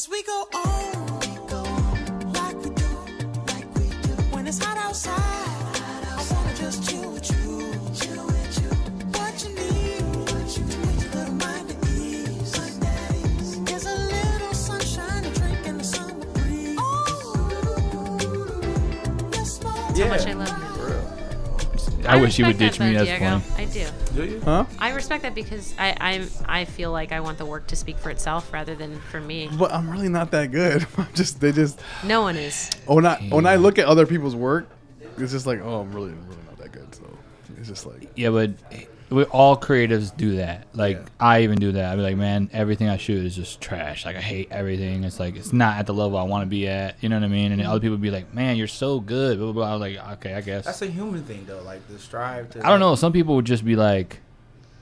As we go on, wish you would respect ditch that, me. though, That's Diego. funny. I do. Do you? Huh? I respect that because I I'm, I feel like I want the work to speak for itself rather than for me. But I'm really not that good. I'm just they just No one is. when I when I look at other people's work, it's just like oh I'm really really not that good. So it's just like Yeah, but we all creatives do that. Like Yeah. I even do that. I'd be like, man, everything I shoot is just trash. Like I hate everything. It's like it's not at the level I want to be at. You know what I mean? And other people be like, man, you're so good. Blah, blah, blah. I was like, okay, I guess. That's a human thing though, like the strive to. I don't know. Some people would just be like,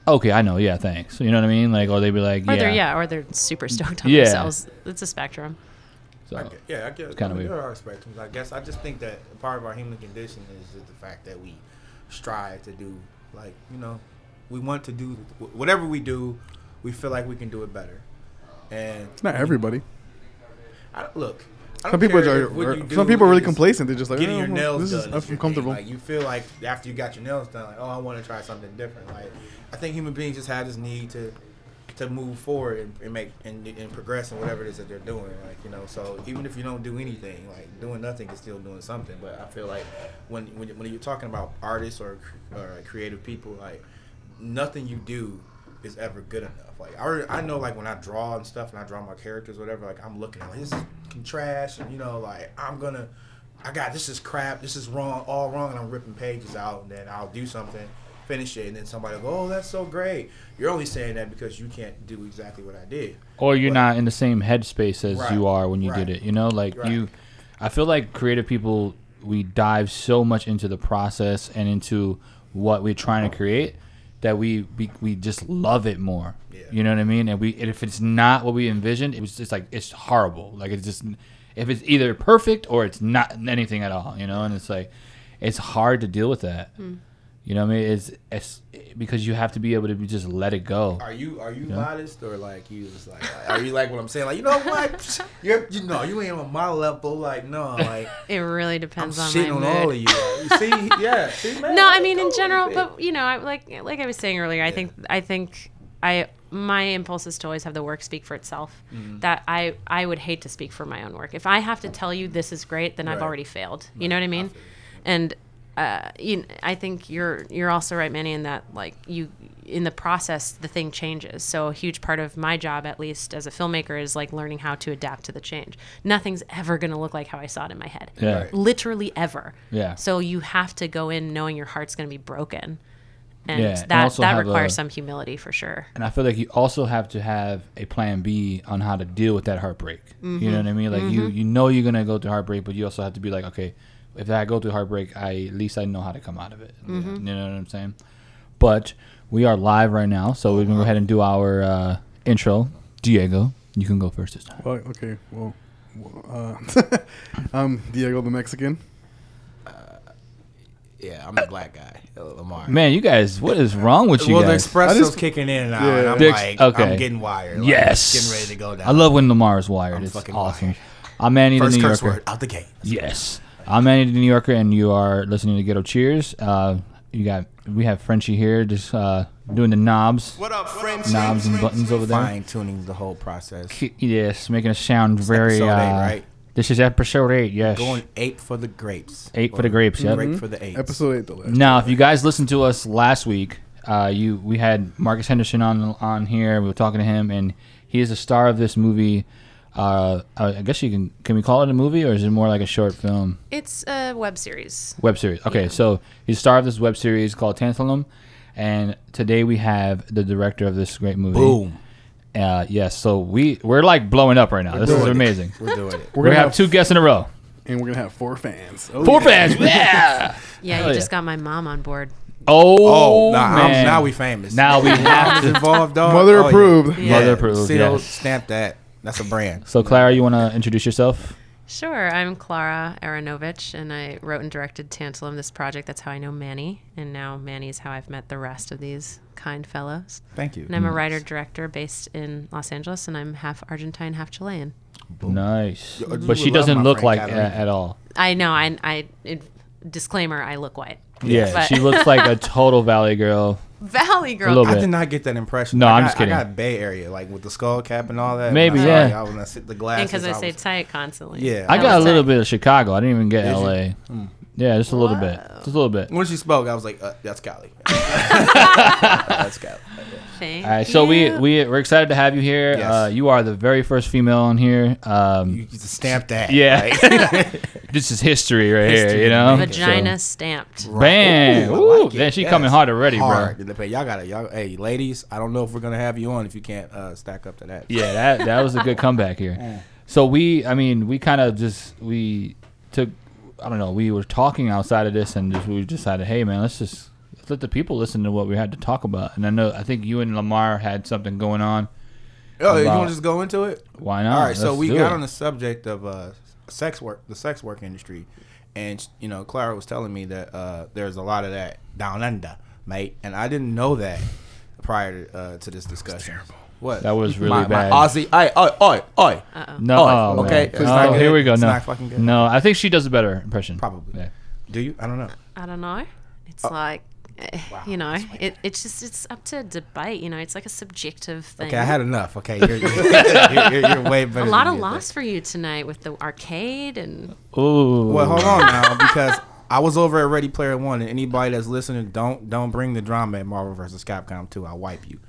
okay, I know. Yeah, thanks. You know what I mean? Like, or they'd be like, Or yeah. they're yeah, or they're super stoked on Yeah. themselves. It's a spectrum. So, I get- yeah, I guess. It's kinda I mean, weird. There are spectrums. I guess I just think that part of our human condition is just the fact that we strive to do, like you know, we want to do whatever we do, we feel like we can do it better. And it's not everybody. I, look, I Some people are, are- some people are really complacent. They're just like Getting oh, your nails this done. is is comfortable. Like you feel like after you got your nails done, like oh, I want to try something different. Like I think human beings just have this need to to move forward and, and make and, and progress in whatever it is that they're doing. Like you know, so even if you don't do anything, like doing nothing is still doing something. But I feel like when when, when you're talking about artists or or creative people, like nothing you do is ever good enough. Like I, already- I know like when I draw and stuff and I draw my characters, whatever. Like I'm looking at like, this is trash, and you know like I'm gonna. I got this is crap. This is wrong, all wrong, and I'm ripping pages out, and then I'll do something, finish it, and then somebody will go, "Oh, that's so great." You're only saying that because you can't do exactly what I did. or you're But- not in the same headspace as Right, you are when you right, did it. You know, like right. you. I feel like creative people we dive so much into the process and into what we're trying to create that we we, we just love it more. Yeah. You know what I mean? And we and if it's not what we envisioned, it was just like it's horrible. Like it's just if it's either perfect or it's not anything at all. You know, and it's like it's hard to deal with that. Hmm. You know what I mean? It's it's because you have to be able to just let it go. Are you are you Yeah. modest or like you just like are you like what I'm saying? Like you know what? You're you know you ain't on my level. Like no, like It really depends I'm depends on shitting my on mood. all of you. You see, yeah, see, man. no, I mean in general, but you know, I like like I was saying earlier, I think I think I my impulse is to always have the work speak for itself. Mm-hmm. That I I would hate to speak for my own work. If I have to tell you this is great, then I've already failed. You know what I mean? And uh, you, I think you're you're also right, Manny, in that like you in the process the thing changes. So a huge part of my job, at least as a filmmaker, is like learning how to adapt to the change. Nothing's ever going to look like how I saw it in my head. Yeah. Right. Literally ever. Yeah. So you have to go in knowing your heart's going to be broken, and Yeah, that also that requires a- some humility for sure. And I feel like you also have to have a plan B on how to deal with that heartbreak. You know what I mean? Like you, you know you're gonna go through heartbreak, but you also have to be like, okay, if I go through heartbreak, I at least I know how to come out of it. You know what I'm saying? But we are live right now, so we're gonna go ahead and do our uh, intro. Diego, you can go first this time. Well, okay, well, well, uh, I'm Diego the Mexican. yeah, I'm a black guy, uh, Lamar. Man, you guys, what is wrong with you well, the guys? I espresso's just- kicking in now, Yeah. and I'm The ex- like, okay. I'm getting wired. Like, yes, getting ready to go down. I love when Lamar is wired. I'm it's fucking awesome. wired. I'm Manny first the New curse Yorker. word out the gate. Yes. I'm Andy the New Yorker, and you are listening to Ghetto Cheers. Uh, you got we have Frenchie here, just uh, doing the knobs, What up, French? knobs and buttons over there. Fine tuning the whole process. K- Yes, making it sound very. episode uh, eight, right? This is episode eight. Yes. Going ape for the grapes. Eight for the grapes, yep. Grape for the apes. Episode eight, the last. Now, if you guys listened to us last week, uh, you we had Marcus Henderson on on here. We were talking to him, and he is the star of this movie. Uh, I I guess you can can we call it a movie or is it more like a short film? It's a web series. Web series. Okay, Yeah. so he's star of this web series called Tantalum, and today we have the director of this great movie. Boom. Uh, yes. So we we're like blowing up right now. this is doing it. amazing. We're doing it. We're gonna have two guests in a row. and we're gonna have four fans. Oh, Four yeah. fans. Yeah. Yeah, Hell you yeah. just got my mom on board. Oh, Oh, nah, I'm- man. now we famous. Now we have Mom's involved, dog. Mother Oh, approved. Yeah. Mother approved. Seal, yes. stamp that. That's a brand. So Clara, you want to introduce yourself? Sure, I'm Clara Aronovich, and I wrote and directed Tantalum, this project. That's how I know Manny, and now Manny is how I've met the rest of these kind fellows. Thank you. And I'm a writer director based in Los Angeles, and I'm half Argentine, half Chilean. Nice, You but she doesn't look like a, at all. I know. I, I it, disclaimer. I look white. Yeah, But- she looks like a total Valley girl. Valley girl. I did not get that impression. No, I I'm got, just kidding. I got Bay Area, like with the skull cap and all that. Maybe, when I saw yeah. y'all, when I sit the glasses. because I say was- tight constantly. Yeah. I That got a little tight. bit of Chicago. I didn't even get Did you? LA. Hmm. Yeah, just a little bit. Just a little bit. When she spoke, I was like, uh, "That's Cali." That's Cali. Thank All right, so we you. we we're excited to have you here. Yes. Uh, you are the very first female on here. Um, You just stamp that. Yeah. right? this is history right History here. You know, vagina So- stamped. Bam! Ooh, I Ooh, like it. man, she Yes. coming hard already, Hard. bro. Y'all got it. Y'all, hey, ladies, I don't know if we're gonna have you on if you can't uh, stack up to that. Yeah, that that was a good comeback here. So we, I mean, we kind of just we took, I don't know, we were talking outside of this, and just we decided, hey man, let's just let's let the people listen to what we had to talk about. And I know, I think you and Lamar had something going on. Oh, you About- want to just go into it? Why not? All right, so Let's we got it. on the subject of uh, sex work, the sex work industry, and you know, Clara was telling me that uh, there's a lot of that down under, mate, and I didn't know that prior to, uh, to this discussion. What? That was really my, bad. My Aussie, oi, oi, oi, oi. No, Oh, oh, okay. man. Not Oh, good. here we go. It's no, not fucking good. no, I think she does a better impression. Probably. Yeah. Do you? I don't know. I don't know. It's Oh. like, eh, you know, it, it's just it's up to debate. You know, it's like a subjective thing. Okay, I had enough. Okay, you're, you're, you're, you're, you're way better. a lot than of loss for you tonight with the arcade and Ooh. Well, hold on now, because I was over at Ready Player One, and anybody that's listening, don't don't bring the drama at Marvel vs. Capcom 2. I'll wipe you.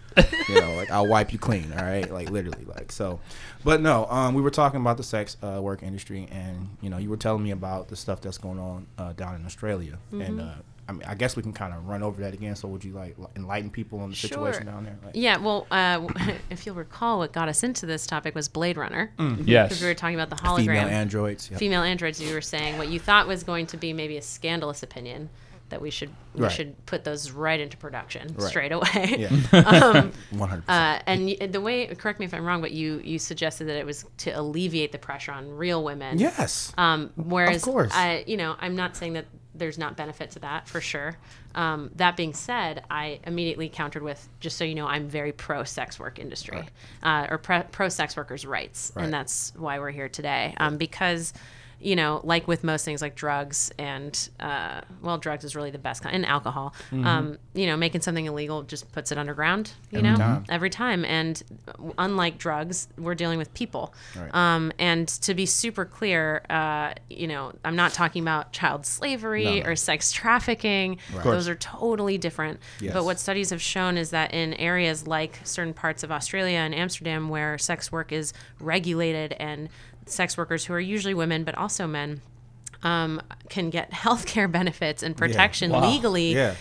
You know, like I'll wipe you clean. All right, like literally, like so. But no, um, we were talking about the sex uh, work industry, and you know, you were telling me about the stuff that's going on uh, down in Australia, Mm-hmm. and uh, I mean, I guess we can kind of run over that again. So, would you like enlighten people on the situation down there? Like, yeah. Well, uh, if you'll recall, what got us into this topic was Blade Runner because yes. Because we were talking about the Mm. female androids. Yep. female androids you were saying what you thought was going to be maybe a scandalous opinion that we should we Right. should put those right into production Right. straight away Yeah, um, one hundred percent. uh, and y- the way correct me if i'm wrong but you you suggested that it was to alleviate the pressure on real women Yes. um, whereas course. I, you know i'm not saying that there's not benefit to that for sure um, that being said i immediately countered with just so you know i'm very pro sex work industry uh, or pre- pro sex workers rights Right. and that's why we're here today um, because you know like with most things like drugs and uh, well drugs is really the best kind and alcohol um, you know making something illegal just puts it underground you know time. every time and unlike drugs we're dealing with people Right. um, and to be super clear uh, you know i'm not talking about child slavery No, no. or sex trafficking Right. those are totally different Yes. but what studies have shown is that in areas like certain parts of australia and amsterdam where sex work is regulated and sex workers who are usually women but also men um, can get healthcare benefits and protection Wow. legally Yeah.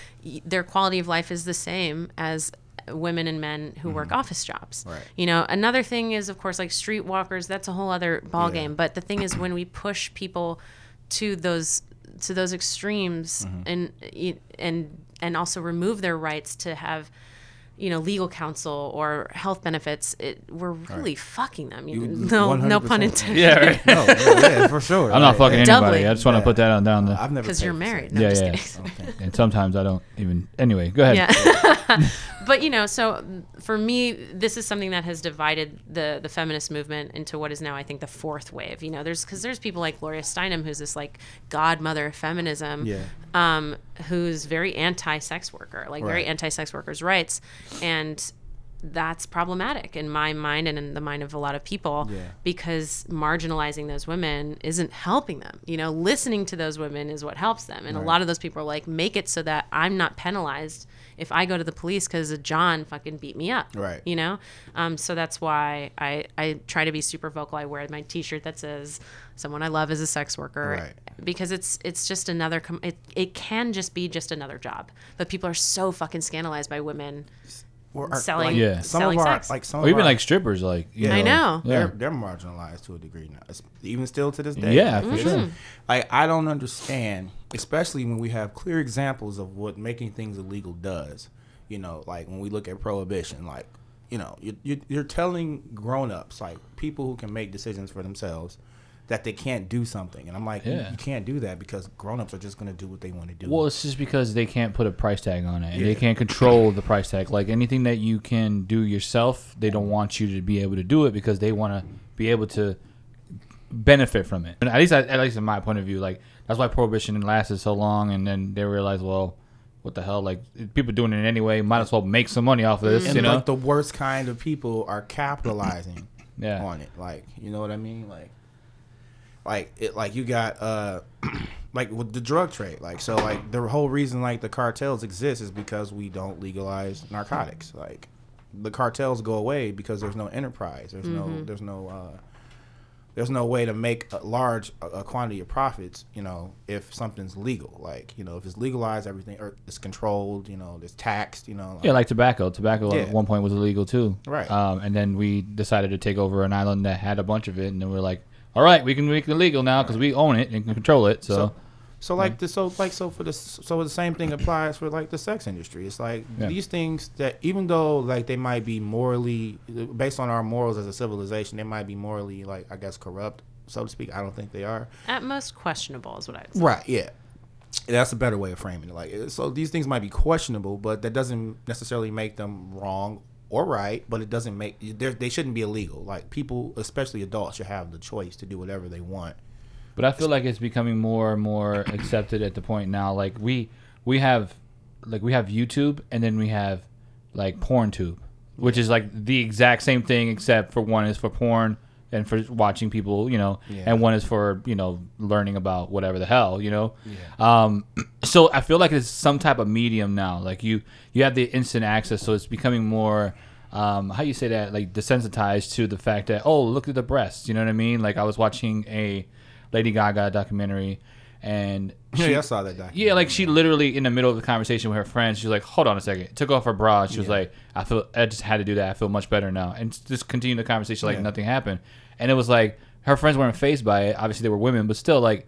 their quality of life is the same as women and men who work office jobs. Mm-hmm. Right. You know, another thing is of course like streetwalkers, that's a whole other ballgame. Yeah. but the thing is when we push people to those to those extremes Mm-hmm. and and and also remove their rights to have you know, legal counsel or health benefits, it, we're really fucking them. You, You- no, no pun intended. Yeah, right. no, yeah, yeah, for sure. I'm not Like, fucking Doubly. anybody. I just want to Yeah. put that on down there. I've never Because you're married. sex. No, Yeah, I'm just yeah. Okay. and sometimes I don't even. Anyway, go ahead. Yeah. but you know, so for me, this is something that has divided the the feminist movement into what is now, I think, the fourth wave. You know, there's because there's people like Gloria Steinem, who's this like godmother of feminism, Yeah. um, who's very anti-sex worker, like very anti-sex workers' rights, and that's problematic in my mind and in the mind of a lot of people Yeah. because marginalizing those women isn't helping them. You know, listening to those women is what helps them. And a lot of those people are like, make it so that I'm not penalized if I go to the police because John fucking beat me up. Right. You know? Um, so that's why I, I try to be super vocal. I wear my t shirt that says, someone I love is a sex worker. Right. Because it's it's just another, com- it, it can just be just another job. But people are so fucking scandalized by women. Or, or, Selling- like, Yeah. some selling of our sex. like some Or of even our, like strippers, like you Yeah. I know. Yeah. they're they're marginalized to a degree now, It's- even still to this day. Yeah, for Mm-hmm. sure. Like I don't understand, especially when we have clear examples of what making things illegal does. You know, like when we look at prohibition, like you know, you, you, you're telling grown-ups, like people who can make decisions for themselves, that they can't do something, and I'm like, you- Yeah. you, can't do that because grown-ups are just gonna do what they want to do. Well, it's just because they can't put a price tag on it, and they can't control the price tag. Like anything that you can do yourself, they don't want you to be able to do it because they want to be able to benefit from it. And at least, at least in my point of view, like that's why prohibition lasted so long, and then they realized, well, what the hell? Like people doing it anyway, might as well make some money off of this, and you know? like the worst kind of people are capitalizing Yeah. on it. Like you know what I mean? Like like it like you got uh like with the drug trade. Like so like the whole reason like the cartels exist is because we don't legalize narcotics. Like the cartels go away because there's no enterprise. There's no there's no uh there's no way to make a large a, a quantity of profits, you know, if something's legal. Like, you know, if it's legalized, everything or it's controlled, you know, it's taxed, you know. Yeah, like tobacco. Tobacco at one point was illegal too. Right. Um, and then we decided to take over an island that had a bunch of it, and then we are like, all right, we can make it legal now because we own it and can control it. So, So- So like the so like so for the so the same thing applies for like the sex industry. It's like Yeah. these things that even though like they might be morally based on our morals as a civilization, they might be morally like I guess corrupt, so to speak. I don't think they are. At most questionable is what I would say. Right. Yeah. That's a better way of framing it. Like so, these things might be questionable, but that doesn't necessarily make them wrong or right. But it doesn't make they shouldn't be illegal. Like people, especially adults, should have the choice to do whatever they want. but I feel like it's becoming more and more accepted at the point now. Like we we have like we have YouTube and then we have like PornTube, which is like the exact same thing except for one is for porn and for watching people, you know, Yeah. and one is for you know learning about whatever the hell, you know. Yeah. Um, so I feel like it's some type of medium now. Like you you have the instant access, so it's becoming more. Um, how you say that? Like desensitized to the fact that oh look at the breasts, you know what I mean? Like I was watching a Lady Gaga documentary, and Yeah, she- I saw that documentary. yeah, like she literally in the middle of the conversation with her friends, she's like, "Hold on a second. Took off her bra. She was Yeah. like, "I feel I just had to do that. I feel much better now." And just continued the conversation like Yeah. nothing happened. And it was like her friends weren't phased by it. Obviously, they were women, but still, like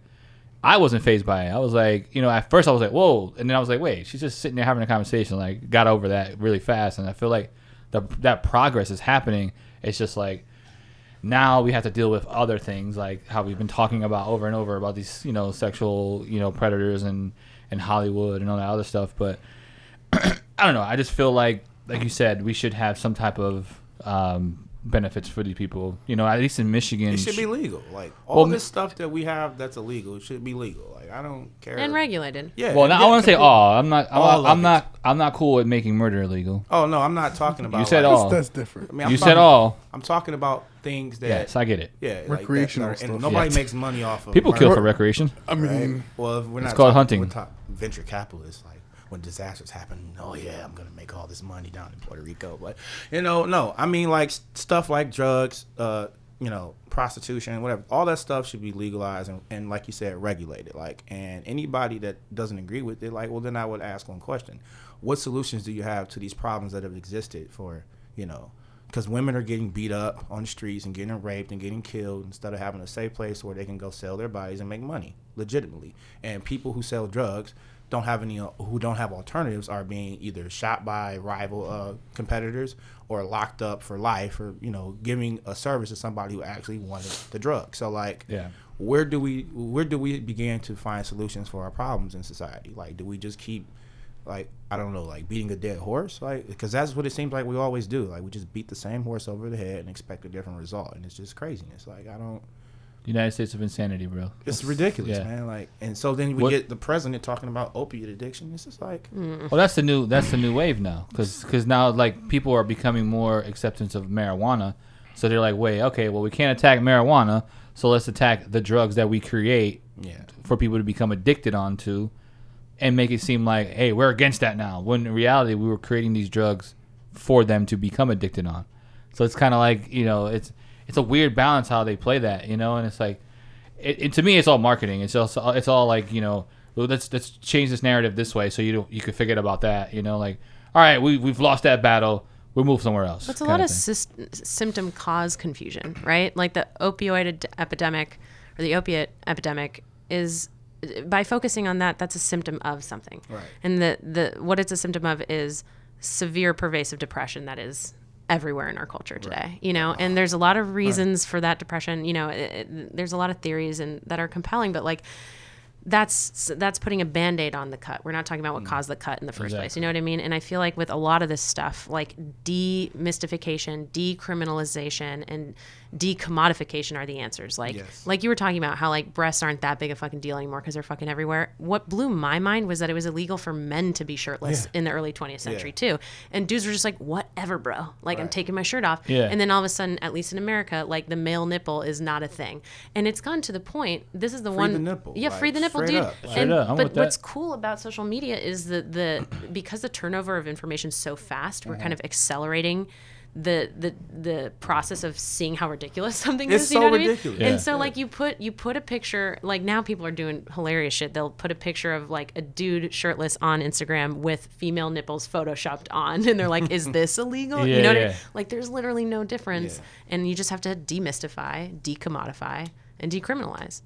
I wasn't phased by it. I was like, you know, at first I was like, "Whoa," and then I was like, "Wait, she's just sitting there having a conversation." Like, got over that really fast, and I feel like the that progress is happening. It's just like now we have to deal with other things like how we've been talking about over and over about these you know sexual you know predators and and Hollywood and all that other stuff but I don't know I just feel like like you said we should have some type of um, benefits for these people you know at least in Michigan It should be legal. Like all Well, this stuff that we have that's illegal it should be legal. Like I don't care. And regulated. Yeah. well now yeah, I want to say complete- all I'm not I'm, All not, I'm not I'm not cool with making murder illegal Oh no, I'm not talking about. you said like, all That's different. I mean, I'm you said all I'm talking about things that. yes I get it yeah, like that- Recreational stuff. And nobody Yeah. makes money off of people kill for recreation I mean, Right? Well, if we're not it's called talking- hunting. We're talk, venture capitalists, like when disasters happen. Oh yeah, I'm gonna make all this money down in Puerto Rico. But you know, no, I mean like stuff like drugs, uh, you know, prostitution, whatever. All that stuff should be legalized and, and like you said, regulated. Like, and anybody that doesn't agree with it, like, well, then I would ask one question: What solutions do you have to these problems that have existed for, you know? Because women are getting beat up on the streets and getting raped and getting killed instead of having a safe place where they can go sell their bodies and make money legitimately. And people who sell drugs don't have any who don't have alternatives are being either shot by rival uh, competitors or locked up for life or you know giving a service to somebody who actually wanted the drug. So like Yeah. where do we where do we begin to find solutions for our problems in society? Like do we just keep like I don't know like beating a dead horse like because that's what it seems like we always do. Like we just beat the same horse over the head and expect a different result and it's just craziness. Like I don't United States of insanity bro. It's That's- ridiculous yeah. man like and so then we What- get the president talking about opiate addiction. It's just like Mm. Well, that's the new that's the new wave now, because because now like people are becoming more acceptance of marijuana, so they're like, wait, okay, well we can't attack marijuana, so let's attack the drugs that we create yeah. for people to become addicted onto, and make it seem like, hey, we're against that now. When in reality, we were creating these drugs for them to become addicted on. So it's kind of like you know, it's it's a weird balance how they play that, you know, and it's like, it, it to me, it's all marketing. It's also it's all like you know, let's let's change this narrative this way so you don't, you can forget about that, you know, like, all right, we we've lost that battle, we'll move somewhere else. It's a lot of thing. symptom cause confusion, right? Like the opioid epidemic or the opiate epidemic is by focusing on that, that's a symptom of something. Right. And the, the what it's a symptom of is severe pervasive depression that is everywhere in our culture today you know and there's a lot of reasons for that depression you know it, it- there's a lot of theories and that are compelling but like that's that's putting a band-aid on the cut. We're not talking about what mm. caused the cut in the first place you know what i mean? And i feel like with a lot of this stuff like demystification decriminalization and decommodification are the answers. Like Yes. like you were talking about how like breasts aren't that big a fucking deal anymore because they're fucking everywhere. What blew my mind was that it was illegal for men to be shirtless Yeah. in the early 20th century Yeah. too. And dudes were just like whatever bro. Like i'm taking my shirt off. Yeah. and then all of a sudden at least in america like the male nipple is not a thing. And it's gone to the point this is the Free one the nipple, yeah free the nipple straight dude up, and, up, but what's cool about social media is that the because the turnover of information is so fast we're kind of accelerating the the the process of seeing how ridiculous something It's is you so know what I mean? ridiculous. Yeah. and so like you put you put a picture like now people are doing hilarious shit they'll put a picture of like a dude shirtless on instagram with female nipples photoshopped on and they're like is this illegal you know what I mean? like there's literally no difference Yeah. and you just have to demystify decommodify and decriminalize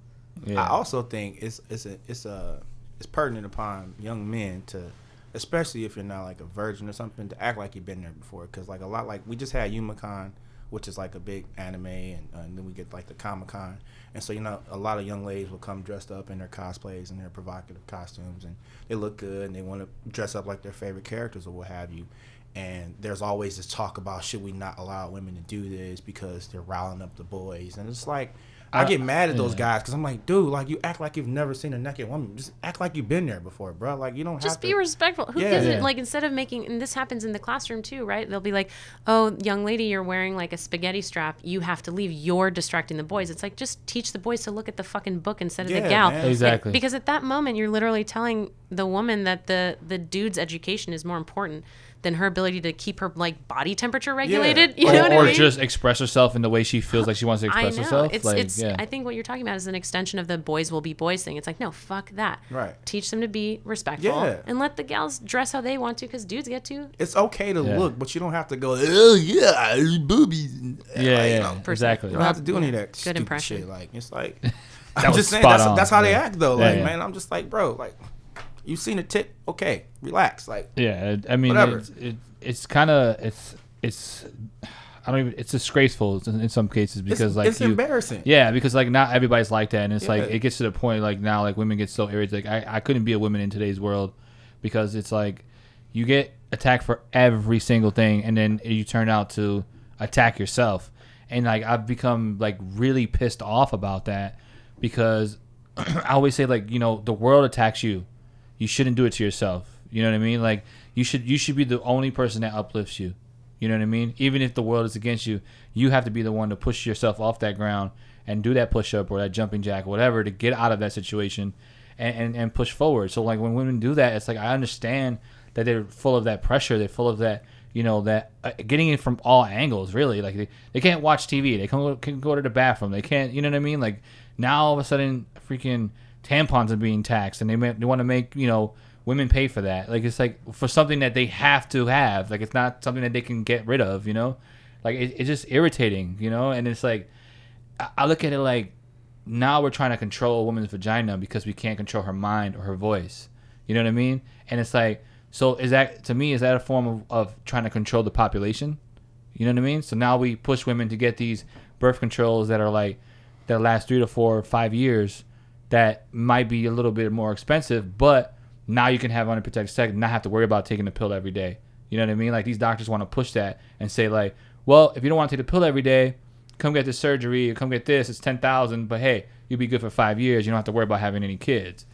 Yeah. I also think it's it's a it's a it's pertinent upon young men to, especially if you're not like a virgin or something, to act like you've been there before. Because like a lot like we just had Youmacon, which is like a big anime, and, uh, and then we get like the Comic Con, and so you know a lot of young ladies will come dressed up in their cosplays and their provocative costumes, and they look good and they want to dress up like their favorite characters or what have you. And there's always this talk about should we not allow women to do this because they're riling up the boys, and it's like. I I- get mad at those yeah. guys because I'm like, dude, like you act like you've never seen a naked woman. Just act like you've been there before, bro. Like you don't just have be to. respectful. Who Yeah. gives Yeah. it? Like instead of making, and this happens in the classroom too, right? They'll be like, "Oh, young lady, you're wearing like a spaghetti strap. You have to leave. You're distracting the boys." It's like just teach the boys to look at the fucking book instead of Yeah, the gal. man. Exactly. Because at that moment, you're literally telling the woman that the the dude's education is more important than her ability to keep her like body temperature regulated. You or, know what or I mean? just express herself in the way she feels like she wants to I express know. herself. It's like, it's. yeah. I think what you're talking about is an extension of the boys will be boys thing. It's like no, fuck that. Right. Teach them to be respectful Yeah. and let the gals dress how they want to because dudes get to. It's okay to Yeah. look, but you don't have to go. Oh yeah, boobies. and- yeah, like, yeah, you know, exactly. You don't have to do any of that. Good impression. Shit. Like it's like That I'm just saying that's, that's how they act though. Yeah, Like yeah. man, I'm just like bro, like you seen a tit, okay, relax. Like Yeah, I mean, Whatever. it's, it, it's kind of it's it's I don't even it's disgraceful in, some cases it's, because like it's you, embarrassing. yeah, because like not everybody's like that, and it's like it gets to the point like now like women get so irritated. Like I I couldn't be a woman in today's world because it's like you get attacked for every single thing, and then you turn out to attack yourself, and like I've become like really pissed off about that because I always say like you know the world attacks you, you shouldn't do it to yourself. You know what I mean? Like you should you should be the only person that uplifts you. You know what I mean? Even if the world is against you, you have to be the one to push yourself off that ground and do that push up or that jumping jack or whatever to get out of that situation and, and, and push forward. So like when women do that, it's like I understand that they're full of that pressure, they're full of that you know that uh, getting it from all angles really like they, they can't watch tv they can, can go to the bathroom they can't you know what i mean like now all of a sudden freaking tampons are being taxed and they, ma- they want to make you know women pay for that. Like it's like for something that they have to have. Like it's not something that they can get rid of you know? Like it, it's just irritating you know? And it's like I, I look at it like now we're trying to control a woman's vagina because we can't control her mind or her voice. You know what i mean? And it's like so is that to me is that a form of, of trying to control the population? You know what i mean? So now we push women to get these birth controls that are like that last three to four five years that might be a little bit more expensive but now you can have unprotected sex and not have to worry about taking the pill every day. You know what i mean? Like these doctors want to push that and say like well if you don't want to take the pill every day come get this surgery come get this it's 10000 but hey you'll be good for five years. You don't have to worry about having any kids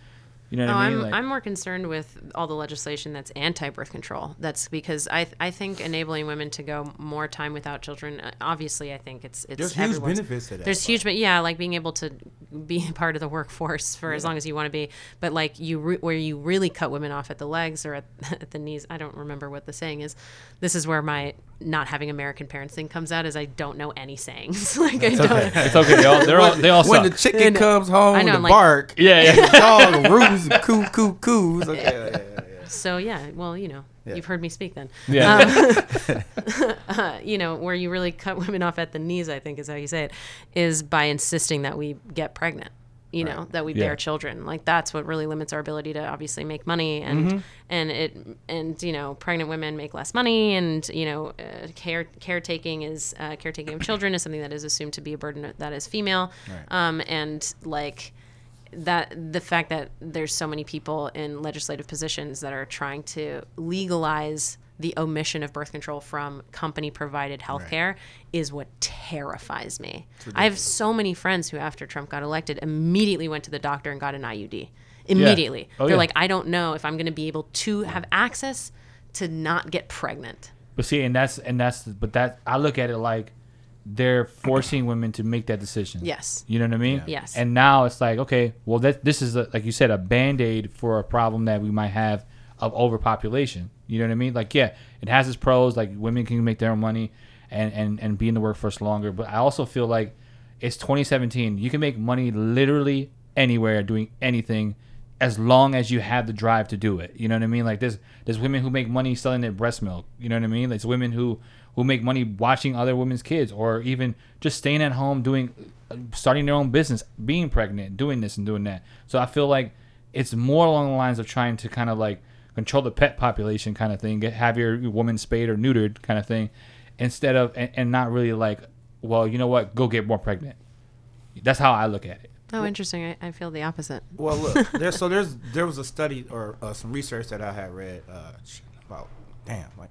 you know what Oh, i mean I'm, like, I'm more concerned with all the legislation that's anti-birth control. That's because I I think enabling women to go more time without children. uh, Obviously, I think it's it's There's huge benefits to that, There's but- huge, but yeah, like being able to be a part of the workforce for as long as you want to be. But like you, re- where you really cut women off at the legs or at, at the knees. I don't remember what the saying is. This is where my not having American parents thing comes out. Is I don't know any sayings. like I don't. it's okay they all, they're all, they all when suck. the chicken comes home I know, with I'm the like- bark, yeah yeah the dog roos and coo coo coos. Okay, yeah, yeah, yeah, yeah. So yeah, well, you know, Yeah. you've heard me speak then. yeah uh, you know, where you really cut women off at the knees, I think is how you say it, is by insisting that we get pregnant. You know, that we Yeah. bear children. Like that's what really limits our ability to obviously make money, and and it and you know, pregnant women make less money, and you know, uh, care caretaking is uh, caretaking of children is something that is assumed to be a burden that is female, um, and like that the fact that there's so many people in legislative positions that are trying to legalize the omission of birth control from company provided health care is what terrifies me. I have so many friends who after Trump got elected immediately went to the doctor and got an IUD. Immediately. Oh, They're yeah. like I don't know if I'm going to be able to have access to not get pregnant. But see, and that's and that's but that I look at it like they're forcing women to make that decision. Yes. You know what I mean? Yes. And now it's like, okay, well, that this is a, like you said, a band aid for a problem that we might have of overpopulation. You know what I mean? Like, yeah, it has its pros. Like, women can make their own money and and and be in the workforce longer. But I also feel like it's 2017. You can make money literally anywhere doing anything. As long as you have the drive to do it, you know what I mean. Like there's there's women who make money selling their breast milk. You know what I mean. Like there's women who who make money watching other women's kids, or even just staying at home doing, starting their own business, being pregnant, doing this and doing that. So I feel like it's more along the lines of trying to kind of like control the pet population kind of thing, get have your, your woman spayed or neutered kind of thing, instead of and, and not really like, well, you know what, go get more pregnant. That's how I look at it. Oh, interesting. I, I feel the opposite. Well, look, there's so there's there was a study or uh, some research that I had read uh, about damn like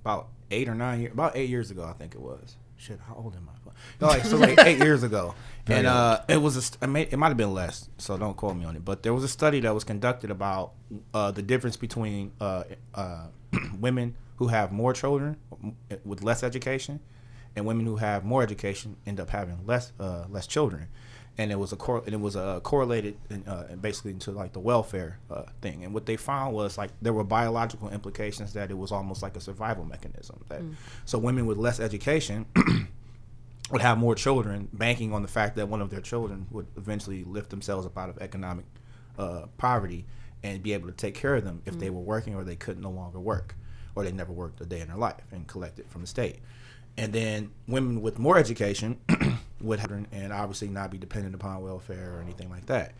about eight or nine years about eight years ago I think it was. Shit, how old am I? Like so like eight years ago, and uh, it was a st- it, may, it might have been less, so don't quote me on it. But there was a study that was conducted about uh, the difference between uh, uh, women who have more children with less education and women who have more education end up having less uh, less children, and it was a cor- and it was uh, correlated in, uh, basically into like the welfare uh, thing. And what they found was like there were biological implications that it was almost like a survival mechanism. That so women with less education would have more children, banking on the fact that one of their children would eventually lift themselves up out of economic uh, poverty and be able to take care of them if they were working or they couldn't no longer work or they never worked a day in their life and collect it from the state. And then women with more education would have and obviously not be dependent upon welfare or anything like that.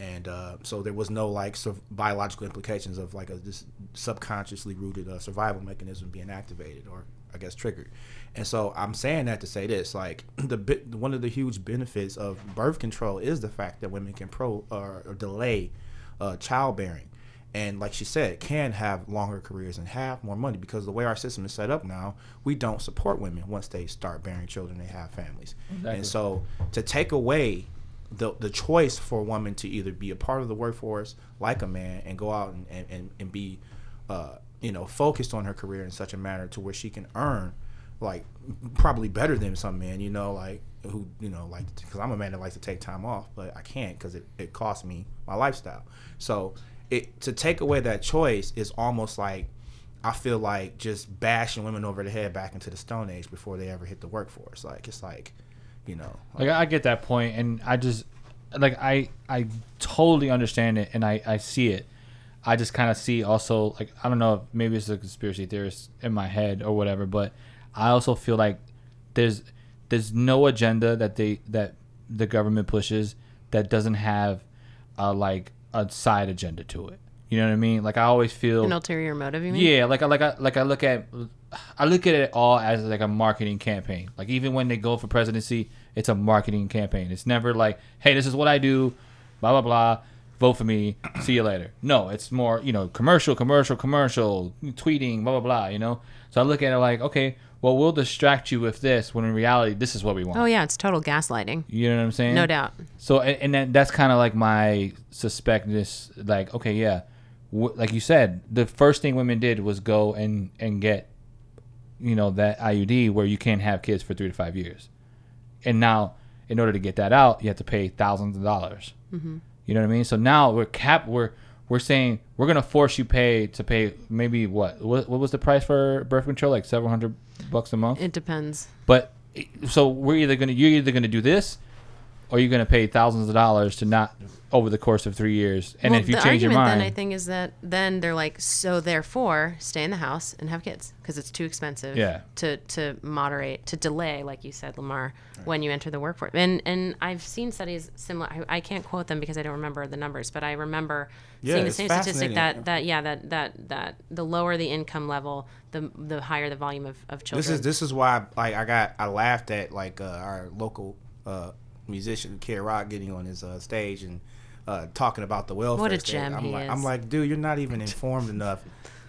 And uh, so there was no like biological implications of like a this subconsciously rooted uh, survival mechanism being activated or I guess triggered. And so I'm saying that to say this, like the bit, one of the huge benefits of birth control is the fact that women can pro or, or delay uh, childbearing, and like she said, can have longer careers and have more money because the way our system is set up now, we don't support women once they start bearing children, they have families, Exactly. and so to take away the the choice for a woman to either be a part of the workforce like a man and go out and and, and, and be uh, you know focused on her career in such a manner to where she can earn like probably better than some men you know like who you know like because i'm a man that likes to take time off but i can't because it, it costs me my lifestyle so it to take away that choice is almost like i feel like just bashing women over the head back into the stone age before they ever hit the workforce like it's like you know Like I get that point, and I just like I I totally understand it, and I I see it. I just kind of see also like I don't know if maybe it's a conspiracy theorist in my head or whatever, but I also feel like there's there's no agenda that they that the government pushes that doesn't have a like a side agenda to it. You know what I mean? Like I always feel An ulterior motive, you mean? yeah, like I like I like I look at I look at it all as like a marketing campaign. Like even when they go for presidency, it's a marketing campaign. It's never like, hey, this is what I do, blah blah blah. Vote for me. See you later. No, it's more you know commercial, commercial, commercial, tweeting, blah blah blah. You know. So I look at it like, okay, well we'll distract you with this when in reality this is what we want. Oh yeah, it's total gaslighting. You know what I'm saying? No doubt. So and, and then that's kind of like my suspectness. Like okay, yeah, w- like you said, the first thing women did was go and and get, you know, that IUD where you can't have kids for three to five years, and now in order to get that out, you have to pay thousands of dollars. Mm-hmm. You know what I mean? So now we're cap we're we're saying we're gonna force you pay to pay maybe what what, what was the price for birth control like seven hundred bucks a month? It depends. But so we're either gonna you're either gonna do this, or you're gonna pay thousands of dollars to not over the course of three years. And well, if you the change your argument mind, then I think is that then they're like, so therefore, stay in the house and have kids because it's too expensive. Yeah. To to moderate to delay, like you said, Lamar, when you enter the workforce. And and I've seen studies similar. I, I can't quote them because I don't remember the numbers, but I remember Yeah, seeing the same statistic that that yeah that that that the lower the income level, the the higher the volume of, of children. This is this is why like I got I laughed at like uh, our local uh, musician Kid Rock getting on his uh, stage and uh, talking about the welfare. What a state. gem I'm he like, is. I'm like, dude, you're not even informed enough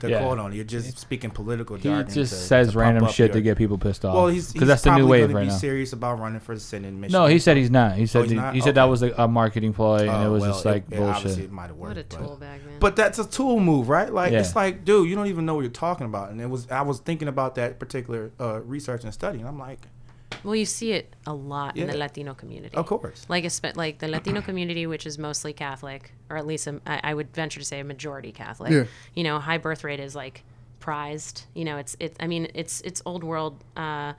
to Yeah. quote on. it. You're just speaking political He just to- says to random up shit to get people pissed off. Well, he's because that's the new probably wave gonna right be now. serious about running for the Senate in Michigan. No, he said he's not. He said he's he, not? he said that was a, a marketing ploy, and it Oh, was well, just like it, it obviously bullshit. might have worked. What a but- tool bag, man. But that's a tool move, right? Like Yeah. it's like, dude, you don't even know what you're talking about. And it was I was thinking about that particular uh, research and study, and I'm like, well, you see it a lot in the Latino community. of course. Like, espe- like the Latino community, which is mostly Catholic, or at least a, I, I would venture to say a majority Catholic. Yeah. You know, high birth rate is like prized. You know, it's it. I mean, it's it's old world uh,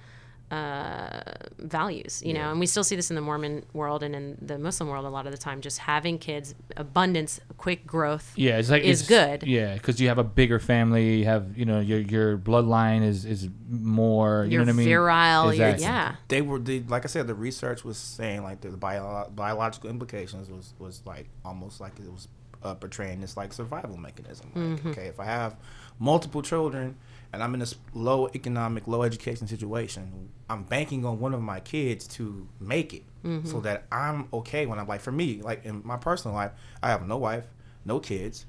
uh, values. You know, and we still see this in the Mormon world and in the Muslim world a lot of the time. Just having kids, abundance, quick growth. Yeah, it's like is it's, good. Yeah, because you have a bigger family. You have you know your your bloodline is is more. You You're know what I mean? virile. You're, Exactly. yeah. They were the like I said, the research was saying like the bio- biological implications was was like almost like it was uh, portraying this like survival mechanism. Like, Mm-hmm. okay, if I have multiple children and I'm in this low economic, low education situation, I'm banking on one of my kids to make it, Mm-hmm. so that I'm okay when I'm like for me, like in my personal life, I have no wife, no kids.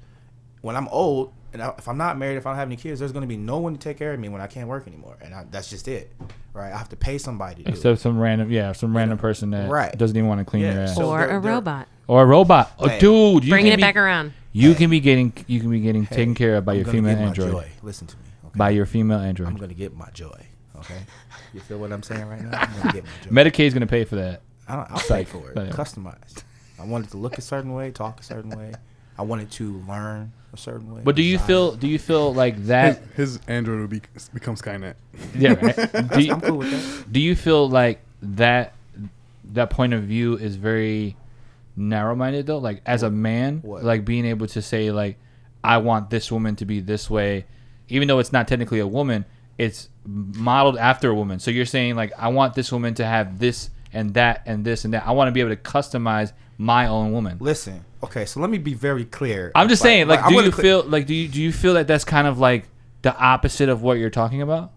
When I'm old, and I, if I'm not married, if I don't have any kids, there's going to be no one to take care of me when I can't work anymore, and I, that's just it, right? I have to pay somebody to do it. some random, yeah, some random person that Right. doesn't even want to clean Yeah, your ass, so- or they're- a they're- robot. or a robot. Oh, Hey. dude, you Bringing can it be, back around. You can be getting you can be getting taken care of by I'm your gonna female android. joy. Listen to me. Okay? By your female android. I'm gonna get my joy. Okay. You feel what I'm saying right now? I'm gonna get my joy. Medicaid's gonna pay for that. I don't, I'll pay for it. But. Customized. I want it to look a certain way, talk a certain way. I wanted to learn a certain way. But do you desire. feel do you feel like that? his Android will be become Skynet. yeah, right? do, you, I'm cool with that. do you feel like that that point of view is very narrow minded though? Like as a man, What? like being able to say like I want this woman to be this way, even though it's not technically a woman, it's modeled after a woman. So you're saying like I want this woman to have this and that and this and that. I want to be able to customize my own woman. Listen. Okay, so let me be very clear. I'm just saying, like, I'm do you cl- feel like do you do you feel that that's kind of like the opposite of what you're talking about?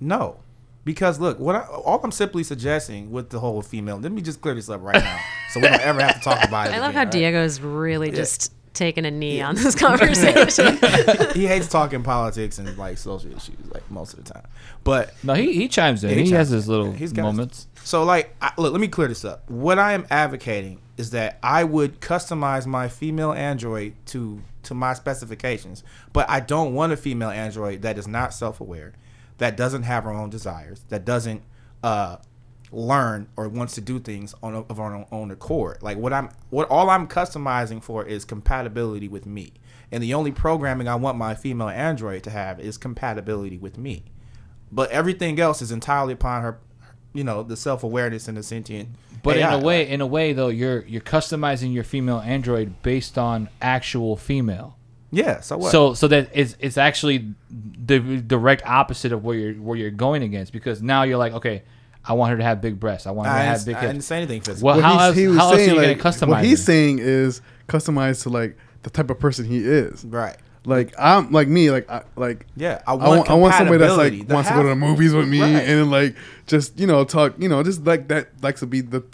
No, because look, what I, all I'm simply suggesting with the whole female. Let me just clear this up right now, so we don't ever have to talk about it. I love again, how all right? Diego's really just taking a knee on this conversation. he hates talking politics and like social issues like most of the time. But No, he he chimes in. Yeah, he, he has chimes his little Yeah, he's got his- moments. so like I, look, let me clear this up. What I am advocating is that I would customize my female android to to my specifications, but I don't want a female android that is not self-aware, that doesn't have her own desires, that doesn't uh learn or wants to do things on a- of our own, own accord. Like what I'm what all I'm customizing for is compatibility with me. And the only programming I want my female android to have is compatibility with me. But everything else is entirely upon her you know, the self awareness and the sentient But AI. in a way, in a way though, you're you're customizing your female android based on actual female. Yeah, so what? So so that it's it's actually the direct opposite of where you're where you're going against because now you're like, okay, I want her to have big breasts. I want her to have didn't, big I didn't say anything physical. Well, What how he's- else, he was how else are saying, you like, gonna customize? What he's it? saying is customized to like the type of person he is. right. Like I'm like me, like I like Yeah, I I want, want, I want somebody that's compatibility. like The wants to go to the half- movies with me Right. and like just you know talk you know just like that likes to be the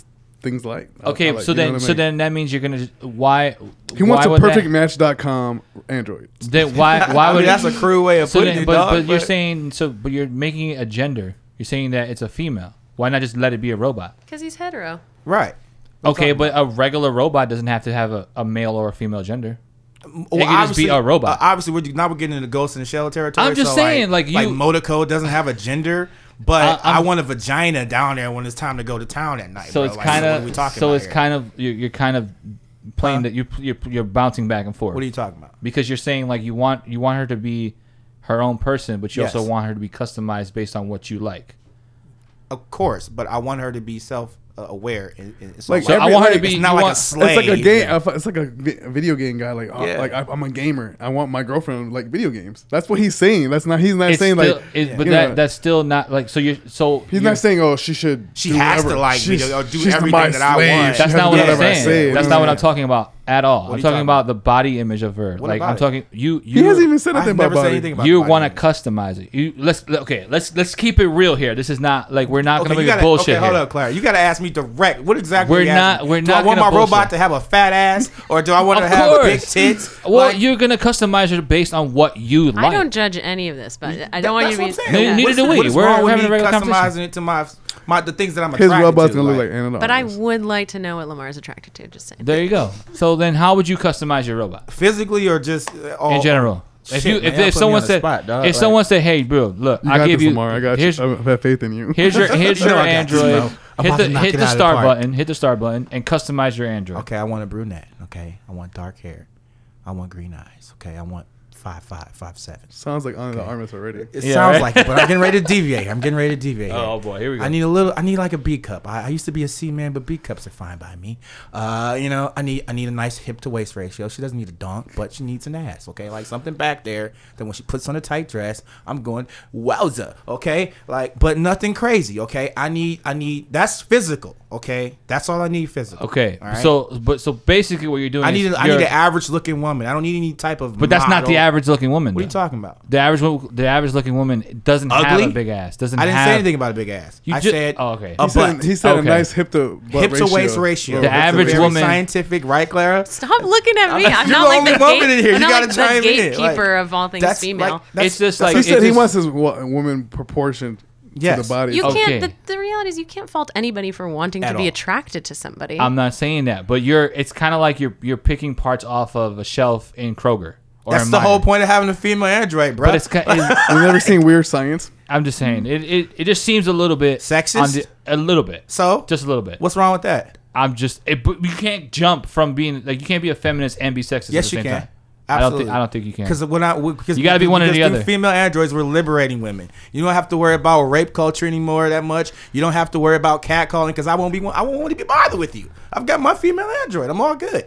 things like I- Okay, like, so you know then what I so mean? then that means you're gonna why he wants why a would that- perfectmatch.com Android. Then why why I mean, would that's a crude way of so putting then, it, but, dog, but you're saying so but you're making it a gender. You're saying that it's a female. Why not just let it be a robot? Because he's hetero. right. Okay, but a regular robot doesn't have to have a, a male or a female gender. Well, could just be a robot. uh, obviously, we're now we're getting into Ghost in the Shell territory. I'm just so, saying, like, like you- Monaco doesn't have a gender, but I- I, want a vagina down there when it's time to go to town at night. So bro. it's Like, kind what are we of talking so about it's here? kind of you're, you're kind of playing Huh? that you you're, you're bouncing back and forth What are you talking about? because you're saying like you want you want her to be her own person, but you also want her to be customized based on what you like. Of course, but I want her to be self uh, aware. And, and so Like, So every- I want her to be. it's not like want- a slave. It's like a game. Yeah. It's like a, video game guy. Like, oh, Yeah. like I, I'm a gamer. I want my girlfriend to like video games. That's what he's saying. That's not. He's not it's saying still, like. it- but that know, that's still not like so you're so He's you're- not saying, "Oh, she should." She do has to like me She's- or do she's everything my that I want. That's not what I'm saying. That's not what I'm talking about. At all. What I'm are you talking talking about the body image of her. What like about I'm it? talking you. He You hasn't even said I've anything never about said body. anything about you body want to image. customize it. You let's okay. Let's let's keep it real here. This is not like we're not gonna you make gotta, bullshit okay, hold here. up, Clara. You gotta ask me direct. What exactly? We're you not- me? we're Do not I want my gonna robot bullshit. to have a fat ass, or do I want Of to have big course. tits? Well, Like, you're gonna customize it based on what you like. I don't judge any of this, but I don't want you that's to what be. I'm saying. No, neither What's- do we. what is We're wrong with having a me regular conversation. customizing it to my my the things that I'm His attracted robot's to. gonna look like- like Anna. But I would like to know what Lamar is attracted to. Just saying. There you go. So then, how would you customize your robot physically or just uh, all, in general? if shit, you man, if, y'all if put me someone on the said spot, dog. if Like- someone said, "Hey, bro, look, I got give this, you Lamar. I got here's you. I have faith in you. here's your here's You know your I got this, Android. bro. I'm Hit about the to knock hit it the out of the start park. button. Hit the start button and customize your Android. Okay, I want a brunette. Okay, I want dark hair. I want green eyes. Okay, I want five five five seven. Sounds like Ana de Armas already. It Yeah, sounds right? like it, but I'm getting ready to deviate. I'm getting ready to deviate. Oh, boy, here we go. I need a little. I need like a B cup. I, I used to be a C man, but B cups are fine by me. Uh, you know, I need I need a nice hip to waist ratio. She doesn't need a dunk, but she needs an ass. Okay, like something back there that when she puts on a tight dress, I'm going wowza. Okay, like but nothing crazy. Okay, I need I need that's physical. Okay, that's all I need physical. Okay, All right? so but so basically, what you're doing, I need is a, I need an average looking woman. I don't need any type of. but that's not the average looking woman. What are you talking about? The average wo- the average looking woman doesn't have a big ass. Doesn't. I didn't have, say anything about a big ass. You I ju- said oh, okay. a He said, butt. he said Okay. a nice hip to butt hip ratio. to waist ratio. The That's a average very woman- scientific, right, Clara? Stop looking at me. I'm You're not the like only the, woman gate, in here. You not gotta like chime the in. gatekeeper of all things female. It's just like- He said he wants his woman proportioned Yes. to the body. you Okay. can't. The, the reality is, you can't fault anybody for wanting At to be all. attracted to somebody. I'm not saying that, but you're. It's kind of like you're you're picking parts off of a shelf in Kroger. Or That's in the whole point of having a female android, bro. But it's, ki- it's you never seen Weird Science? I'm just saying it, it. It just seems a little bit Sexist? on the- a little bit. so Just a little bit. what's wrong with that? I'm just. It, but you can't jump from being like you can't be a feminist and be sexist. Yes, at the you same can. Time. I don't Absolutely. I don't think you can. Because when I because You gotta be one or because the through other. Female androids, we're liberating women. You don't have to worry about rape culture anymore that much. You don't have to worry about catcalling because I won't be I won't want to be bothered with you. I've got my female android. I'm all good.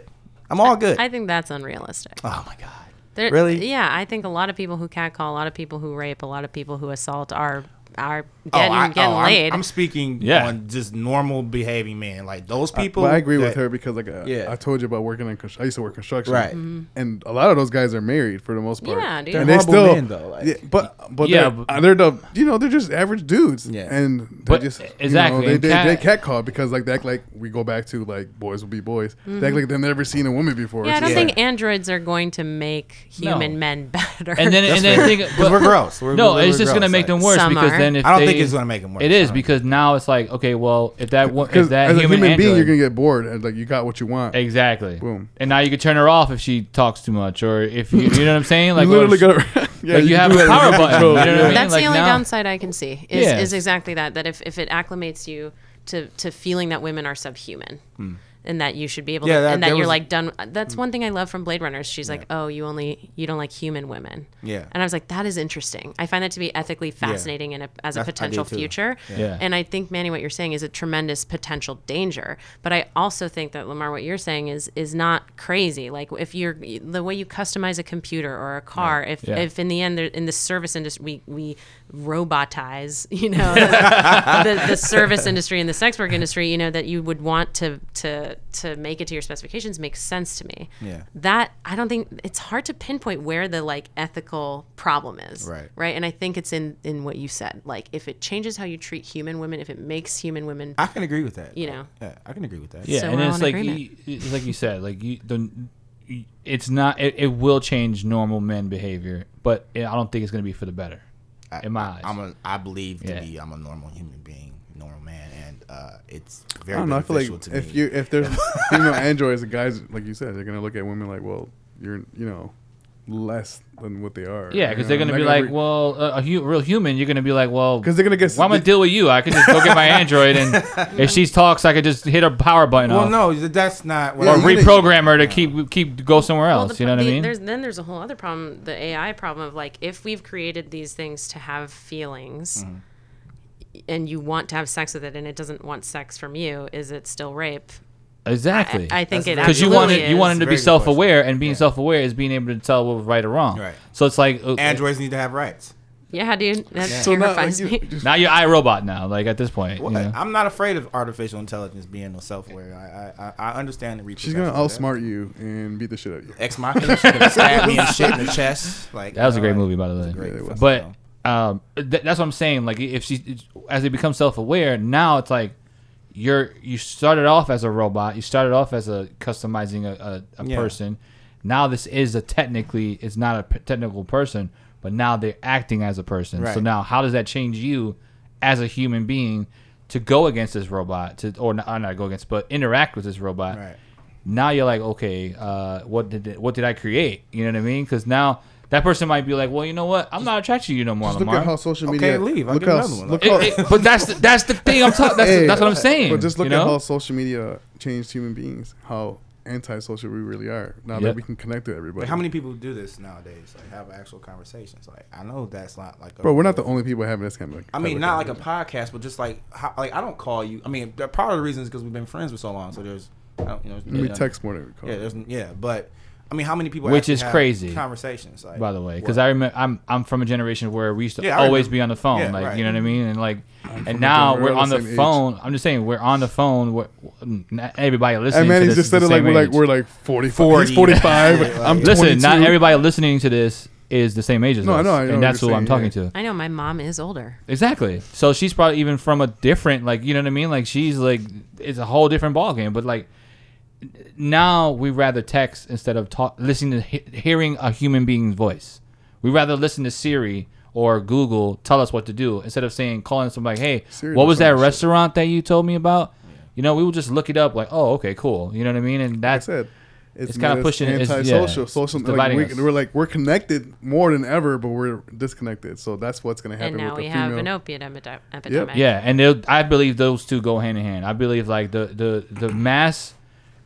I'm all good. I think that's unrealistic. oh my god. There- Really? Yeah, I think a lot of people who catcall, a lot of people who rape, a lot of people who assault are are Oh, getting I, getting oh, I'm- laid. I'm, speaking Yeah. on just normal behaving men, like those people. But I agree with her because like uh, Yeah. I told you about working in. Const- I used to work construction, Right. And a lot of those guys are married for the most part. Yeah, dude. And They're they horrible still, men, though, like- yeah, but but Yeah, they're, but- they're the you know they're just average dudes. Yeah. and they But- just you exactly, know, they and they, cat- they cat call because like they act like we go back to like boys will be boys. They act like they've never seen a woman before. Mm-hmm. yeah, I don't just think androids are going to make human No. men better. and then and then think, Because we're gross. We're, no, we're, it's we're just gonna make them worse because are. Then if I don't they, think it's gonna make them worse. It I is because now it's like okay, well if that wo- if because that as a human, human being, you're gonna get bored and like you got what you want. exactly, Boom. and now you can turn her off if she talks too much or if you, you know what I'm saying, like you literally if- got yeah, like you have a power with button, you know what I mean? That's like the only now- downside I can see. Is, Yeah. is exactly that. That if, if it acclimates you to to feeling that women are subhuman. Hmm. And that you should be able. Yeah, to, that- and that there you're was- like done. That's mm. one thing I love from Blade Runners. She's like, "Oh, you only you don't like human women." Yeah. and I was like, "That is interesting. I find that to be ethically fascinating and a, as a That's- I potential future." Yeah. And I think Manny, what you're saying is a tremendous potential danger. But I also think that Lamar, what you're saying is is not crazy. Like if you're the way you customize a computer or a car, if Yeah. if in the end in the service industry we we robotize, you know, the, the service industry and the sex work industry, you know, that you would want to to to make it to your specifications makes sense to me. Yeah. That I don't think it's hard to pinpoint where the like ethical problem is. Right. Right. And I think it's in in what you said. Like if it changes how you treat human women, if it makes human women I can agree with that. You know. Yeah, I can agree with that. Yeah, So and it's like you, it's like you said, like you the it's not it, it will change normal men behavior, but it, I don't think it's gonna be for the better. I, in my eyes. I'm a, I believe to Yeah. be I'm a normal human being, normal man, and uh, it's I very don't know. I feel like to if me. you if there's female androids, the guys like you said, they're gonna look at women like, well, you're you know less than what they are. Yeah, because they're gonna be like, well, a, a hu- real human. You're gonna be like, well, because they're gonna get. well, I'm gonna deal with you. I could just go get my Android, and if she talks, I could just hit her power button well, off, no, that's not. What Yeah, or I'm- you gotta- reprogram her to keep keep go somewhere Well, else. the you know pro- what I mean? There's then there's a whole other problem, the AI problem of like if we've created these things to have feelings, Mm-hmm. and you want to have sex with it, and it doesn't want sex from you, is it still rape? Exactly. I think That's it because you absolutely wanted you is. wanted to be self-aware, and being Yeah. self-aware is being able to tell what was right or wrong. Right. So it's like uh, Androids need to have rights. Yeah, dude, that So now, like, me. you, just, Now you're iRobot now. Like at this point, Well, you know? I'm not afraid of artificial intelligence being no self-aware. I I, I, I understand the reach. she's gonna repercussions of that. outsmart you and beat the shit out of you. Ex Machina. She's stab me and shit in the chest. Like That was a great alright. movie, by the way. great Yeah, but um, th- that's what I'm saying. Like if she, as they become self-aware, now it's like you're you started off as a robot. You started off as a customizing a, a, a Yeah. person. Now this is a technically it's not a p- technical person, but now they're acting as a person. So now how does that change you as a human being to go against this robot to or not, or not go against but interact with this robot? Right. now you're like, okay, uh, what did it, what did I create? You know what I mean? Because now that person might be like, well, you know what? I'm not attracted to you no more, Just look at how social Okay, media. leave. I'll Look get how, another one. Look how, it- but that's the, that's the thing I'm talking. That's, Hey, that's what I'm saying. But just look you know? at how social media changed human beings. How antisocial we really are now Yep. that we can connect to everybody. Like, how many people do this nowadays? Like have actual conversations. Like I know that's not like. A Bro, we're not the only people having this kind of. I mean, not like a podcast, but just like how, like I don't call you. I mean, the- part of the reason is because we've been friends for so long. So there's, I don't, you know, We yeah, text more than we call. Yeah, there's yeah, but I mean, how many people? Which is have crazy, Conversations, like, by the way, because? I remember I'm I'm from a generation where we used to Yeah, always be on the phone, Yeah, like right. you know what I mean, and like, from and now we're we're on the the same age. phone. I'm just saying we're on the phone. We're, everybody listening. And to Manny's this just is said it like we're like age. we're like 45. 40. He's 45. Yeah, I'm Listen, 22. not everybody listening to this is the same age as No, us, know, I know and that's you're who I'm talking yeah. to. I know my mom is older. Exactly. So she's probably even from a different, like, you know what I mean? Like, she's like, it's a whole different ballgame. But like, now we rather text instead of talk, listening to hearing a human being's voice. We rather listen to Siri or Google tell us what to do instead of saying calling somebody, hey, Siri what was that much shit. restaurant that you told me about? You know, we will just look it up, like, oh, okay, cool. You know what I mean? And Like I that's said, it's, it's kinda made us pushing- it's- yeah, it's social, like we, We're like we're connected more than ever, but we're disconnected. So that's what's gonna happen And now with we the have an opiate epide- epidemic. Yeah, and I believe those two go hand in hand. I believe like the the the mass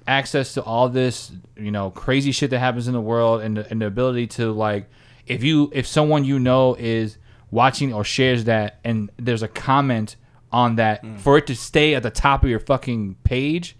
access to all this, you know, crazy shit that happens in the world, and the, and the ability to like, if you if someone you know is watching or shares that, and there's a comment on that, mm. for it to stay at the top of your fucking page.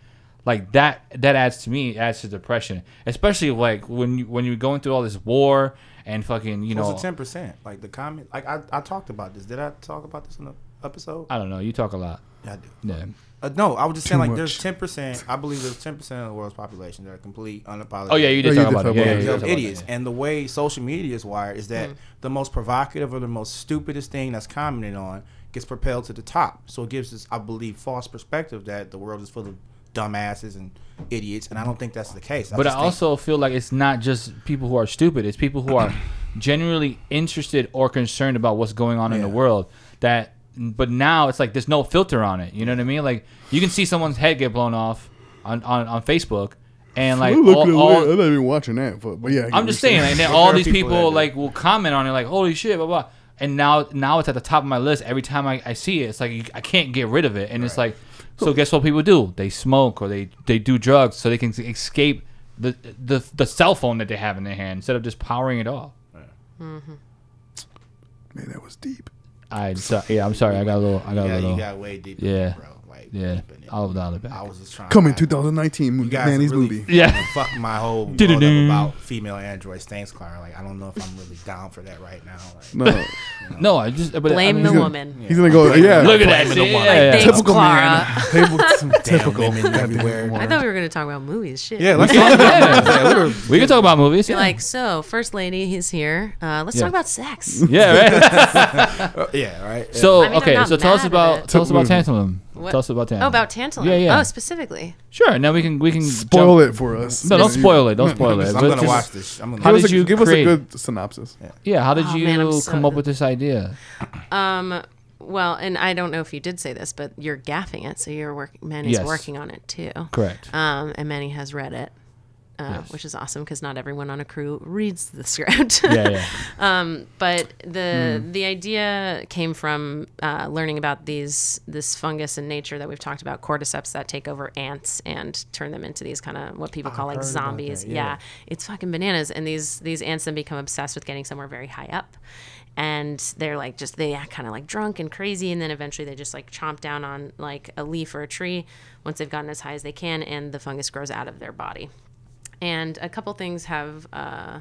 Like that, that adds to me adds to depression, especially like when you when you're going through all this war and fucking you know a ten percent. Like the comment, like I, I talked about this. Did I talk about this in the episode? I don't know. You talk a lot. Yeah, I do. Yeah. Uh, no, I was just Too saying like much. there's ten percent. I believe there's ten percent of the world's population that are complete unapologetic. Oh yeah, you did Oh, you talk did about talk it. Yeah, about yeah, it. you did of talk about idiots. And the way social media is wired is that the most provocative or the most stupidest thing that's commented on gets propelled to the top. So it gives us, I believe, false perspective that the world is full of dumbasses and idiots. And I don't think that's the case. But I just think- also feel like it's not just people who are stupid. It's people who are genuinely interested or concerned about what's going on in the world. That, but now it's like there's no filter on it. You know what I mean? Like you can see someone's head get blown off on on, on Facebook, and like I'm, all, all. I'm not even watching that, but, but yeah. I get I'm just you're saying, and then all these people people, like will comment on it, like "Holy shit!" blah blah. And now, now it's at the top of my list. Every time I, I see it, it's like you, I can't get rid of it. And it's like, so guess what people do? They smoke or they they do drugs so they can escape the the the cell phone that they have in their hand instead of just powering it off. mm-hmm Man, that was deep. I so, yeah, I'm sorry. I got a little. I got yeah, a little. you got way deeper, yeah. bro. Like yeah, deep in it. I'll dial it back. I was just trying. Coming to, 2019, You guys Manny's really movie. Yeah. fuck my whole world about female androids. Thanks, Clara. Like I don't know if I'm really down for that right now. Like, No, No, I just but Blame I mean, the gonna- woman. he's gonna go. Yeah, Look at that Blaming shit. the woman. Yeah. Thanks, typical Clara. man. Typical, typical. women everywhere. I thought we were going to talk about movies. Shit. yeah, let's talk about we can talk about movies. Be Yeah, like, so first lady is here. Uh, let's talk about sex. yeah right. yeah, right. So I mean, I'm okay, so tell us about tell us about Movie. tantalum. What? Tell us about tantalum. Oh, about tantalum. Yeah, yeah. Oh, specifically. Sure. Now we can we can Spoil jump- it for us. No, don't spoil it. Don't spoil it. I'm But gonna just- watch this. I'm gonna How Give, did us a, you give us a create- good synopsis. Yeah. How did Oh, you man, I'm so- come up with this idea? Um, well, and I don't know if you did say this, but you're gaffing it, so you're working. Manny's Yes. working on it too. Correct. Um, and Manny has read it, uh, Yes. which is awesome because not everyone on a crew reads the script. yeah, yeah. Um, but the Hmm. the idea came from uh, learning about these this fungus in nature that we've talked about, cordyceps that take over ants and turn them into these kind of what people call like heard about zombies. yeah. yeah. it's fucking bananas. And these these ants then become obsessed with getting somewhere very high up. And they're like just they act kind of like drunk and crazy, and then eventually they just like chomp down on like a leaf or a tree once they've gotten as high as they can, and the fungus grows out of their body. And a couple things have uh,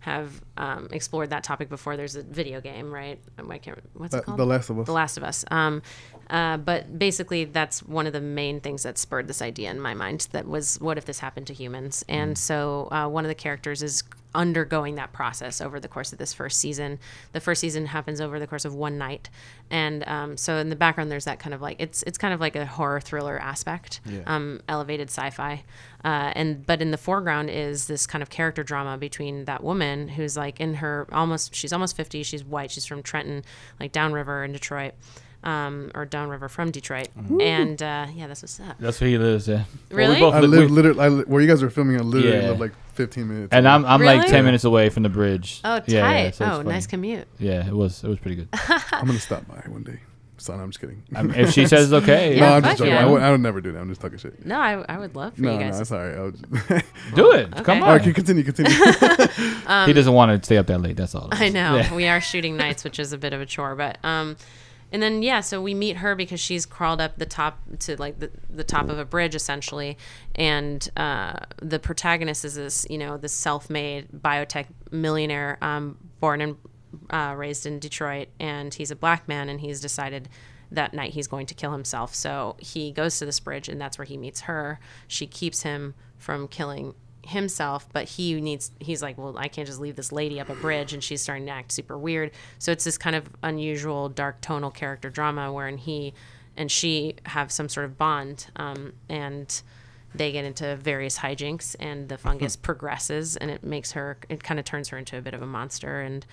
have um, explored that topic before. There's a video game, right? Um, I can't. What's Uh, it called? The Last of Us. The Last of Us. Um, uh, but basically, that's one of the main things that spurred this idea in my mind. That was, what if this happened to humans? And so, uh, one of the characters is undergoing that process over the course of this first season. The first season happens over the course of one night, and um, so in the background, there's that kind of like it's it's kind of like a horror thriller aspect, um, elevated sci-fi, uh, and but in the foreground is this kind of character drama between that woman who's like in her almost she's almost 50 she's white she's from trenton like downriver in detroit um, or downriver from detroit and uh, yeah that's what's up That's where he lives. Yeah. Well, Really? we both I li- live we- literally I li- where you guys are filming. I literally Yeah. live like 15 minutes. and away. I'm I'm like Really? ten minutes away from the bridge. oh tight Yeah, yeah, so oh funny. nice commute Yeah, it was it was pretty good. I'm gonna stop by one day. Son, I'm just kidding. I mean, if she says it's okay, Yeah, no, I'm just joking. yeah. I, would, I would never do that. I'm just talking shit. no I, I would love for No, you no, guys I'm sorry. I was do it. Okay. Come All on. right, continue, continue. he doesn't want to stay up that late. That's all. I know. Yeah. We are shooting nights, which is a bit of a chore, but um and then yeah, so we meet her because she's crawled up the top to like the, the top of a bridge essentially, and uh, the protagonist is this you know this self-made biotech millionaire, um, born and uh, raised in Detroit, and he's a black man, and he's decided that night he's going to kill himself. So he goes to this bridge, and that's where he meets her. She keeps him from killing himself, but he needs, he's like, well, I can't just leave this lady up a bridge, and she's starting to act super weird. So it's this kind of unusual, dark tonal character drama wherein he and she have some sort of bond, um, and they get into various hijinks, and the fungus progresses, and it makes her, it kind of turns her into a bit of a monster, and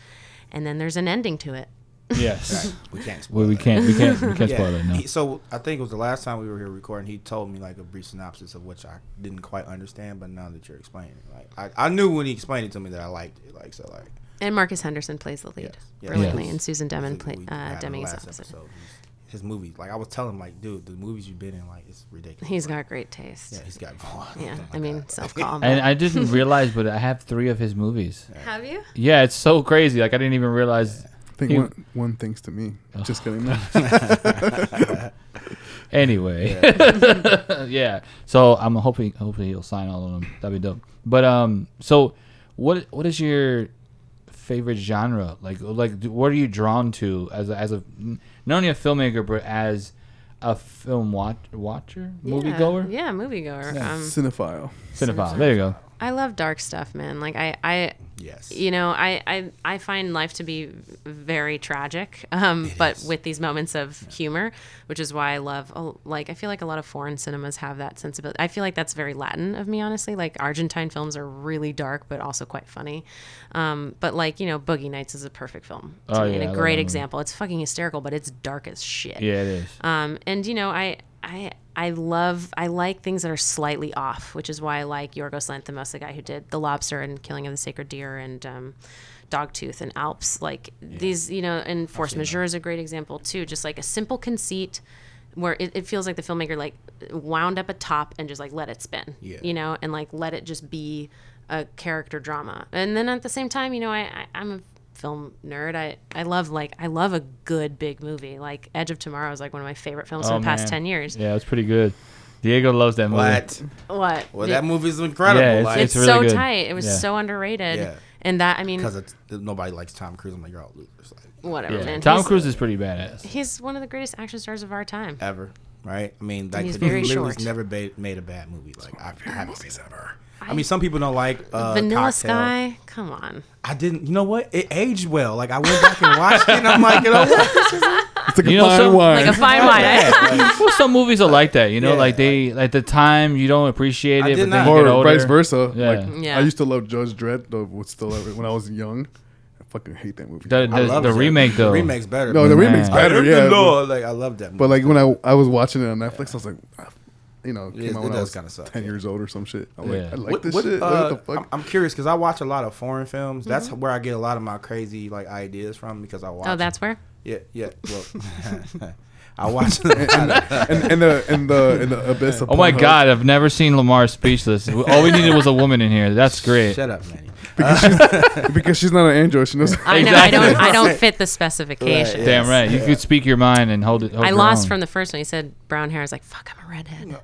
and then there's an ending to it. Yes. We can't. well, we spoil can't. We can't. We can't Yeah. spoil it. No. He- so I think it was the last time we were here recording. He told me like a brief synopsis of which I didn't quite understand, but now that you're explaining, it, like I, I knew when he explained it to me that I liked it. Like so, like And Marcus Henderson plays the lead Yes, yes. brilliantly, Yes. and Susan I Deming think play, uh, had in the Deming is last opposite. episode, His movies, like I was telling him, like, dude, the movies you've been in, like, it's ridiculous. He's Like, got great taste. Yeah, he's got. Yeah, oh my I mean, self call. And I didn't realize, but I have three of his movies. Have you? Yeah, it's so crazy. Like I didn't even realize. I think He- one, one thanks to me. Just kidding. Anyway, yeah. So I'm hoping hopefully he'll sign all of them. That'd be dope. But um, so what what is your favorite genre? Like like what are you drawn to as a, as a not only a filmmaker but as a film watch, watcher, movie goer, Yeah, moviegoer. Um, Cinephile. cinephile. There you go. I love dark stuff, man. Like I, I, Yes. you know, I, I, I find life to be very tragic, um, but is. with these moments of humor, which is why I love. oh, Like I feel like a lot of foreign cinemas have that sensibility. I feel like that's very Latin of me, honestly. Like Argentine films are really dark, but also quite funny. Um, but like you know, Boogie Nights is a perfect film. to Oh, me, and yeah, I a love great example. It's fucking hysterical, but it's dark as shit. Yeah, it is. Um, and you know, I, I, I love, I like things that are slightly off, which is why I like Yorgos Lanthimos, the guy who did The Lobster and Killing of the Sacred Deer and um, Dogtooth and Alps. Like these, you know, and Force Majeure is a great example too. Just like a simple conceit where it, it feels like the filmmaker like wound up a top and just like let it spin, Yeah. you know, and like let it just be a character drama. And then at the same time, you know, I, I I'm a film nerd. I, I love like I love a good big movie. Like Edge of Tomorrow is like one of my favorite films Oh, in the past man. ten years. Yeah, it's pretty good. Diego loves that movie. What? What? Well, Did- that movie's incredible. Yeah, it's- like, it's, really so good. tight. It was Yeah. so underrated. Yeah. And that I mean, because nobody likes Tom Cruise. I'm like, you're all losers. Like, whatever, Yeah. man. Tom He's- Cruise is pretty badass. He's one of the greatest action stars of our time. ever, right? I mean, like, he's very literally short. never ba- made a bad movie. Like, I haven't seen ever. I mean, some people don't like uh, Vanilla Cocktail. Sky. Come on. I didn't. You know what? It aged well. Like, I went back and watched it, and I'm like, you know what? This is It's like You a know, fine some- wine. Like a fine wine. I- well, some movies are like that, you know, Yeah, like they like the time you don't appreciate it, but then not. you or get older. vice versa. Yeah. Like Yeah. I used to love Judge Dredd, though was still when I was young. I fucking hate that movie. The, the, love the remake though. The remake's better. no, the Man. remake's better. I Yeah, the but, like I love that. Movie. but like when I I was watching it on Netflix, I was like, you know, it It- came out it when I does was kinda suck, ten yeah. years old or some shit. I'm Yeah. like, I like What- this what, shit. uh, what the fuck? I'm, I'm curious because I watch a lot of foreign films. That's Mm-hmm. where I get a lot of my crazy like ideas from because I watch. oh, that's where. yeah, yeah. Well, I watch. and, and, and the and the and the abyss. Of Oh my Pornhub. God, I've never seen Lamar speechless. All we needed was a woman in here. That's great. Shut up, Manny. Uh, because she's not an android. She knows. I know. I don't. I don't fit the specifications. Right, Damn right. You could speak your mind and hold it. Hold I lost own. from the first one. He said brown hair. I was like, fuck, I'm a redhead.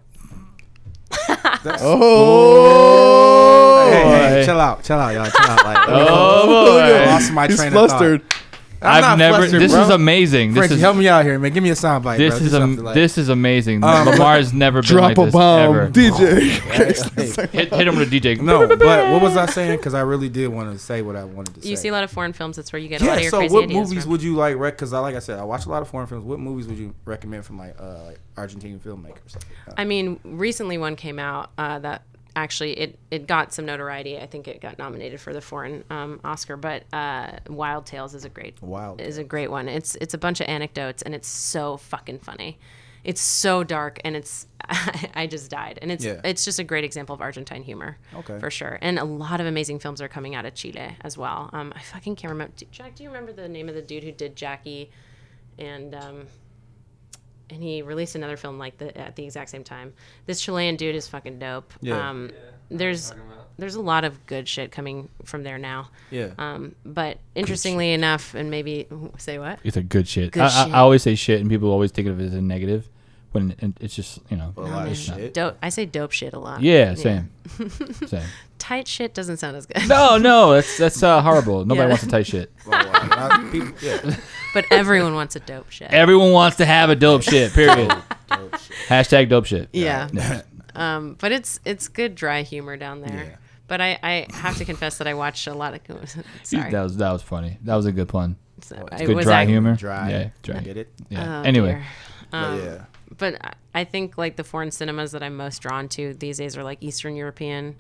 Oh, Hey, hey, Hey, chill out, chill out, y'all, chill out. Like, Oh, I lost my He's train flustered. of thought. I'm I've not never. flustered, this bro. is amazing. This Frenchie, is help me out here, man. Give me a soundbite. this bro. Is am, like- this is amazing. Um, Lamar's never been Drop like a this bomb, ever. DJ. Hey, Hit, hit him with a DJ. No, but what was I saying? Because I really did want to say what I wanted to say. You see a lot of foreign films. That's where you get a lot Yeah. of your So, crazy what movies from. would you like? Because, I like I said, I watch a lot of foreign films. What movies would you recommend from like uh, like Argentine filmmakers? Uh, I mean, recently one came out uh, that actually it, it got some notoriety. I think it got nominated for the foreign um, Oscar. But uh, Wild Tales is a great Wild is a great one. It's it's a bunch of anecdotes and it's so fucking funny. It's so dark and it's I just died and it's Yeah. it's just a great example of Argentine humor. Okay. for sure. And a lot of amazing films are coming out of Chile as well. Um, I fucking can't remember. Jack, do you remember the name of the dude who did Jackie? And um, and he released another film like the at the exact same time. This Chilean dude is fucking dope. Yeah. Um, there's there's a lot of good shit coming from there now. yeah. Um, but interestingly enough, and maybe say what? It's a good shit. Good I, I, shit. I always say shit, and people always take it as a negative, when and it's just you know. a lot of shit. Dope. I say dope shit a lot. Yeah, same, same. Tight shit doesn't sound as good. No, no, that's that's uh, horrible. Nobody Yeah. wants to tight shit. Well, well, not people- yeah. But everyone wants a dope shit. Everyone wants to have a dope shit. Period. Dope shit. Hashtag dope shit. yeah. Yeah. Um, but it's it's good dry humor down there. Yeah. But I, I have to confess that I watched a lot of. Sorry. That was that was funny. That was a good pun. So It's Good was dry I- humor. Dry. Yeah, dry. Get it? Yeah. Oh, anyway, Um, yeah. But I- I think like the foreign cinemas that I'm most drawn to these days are like Eastern European.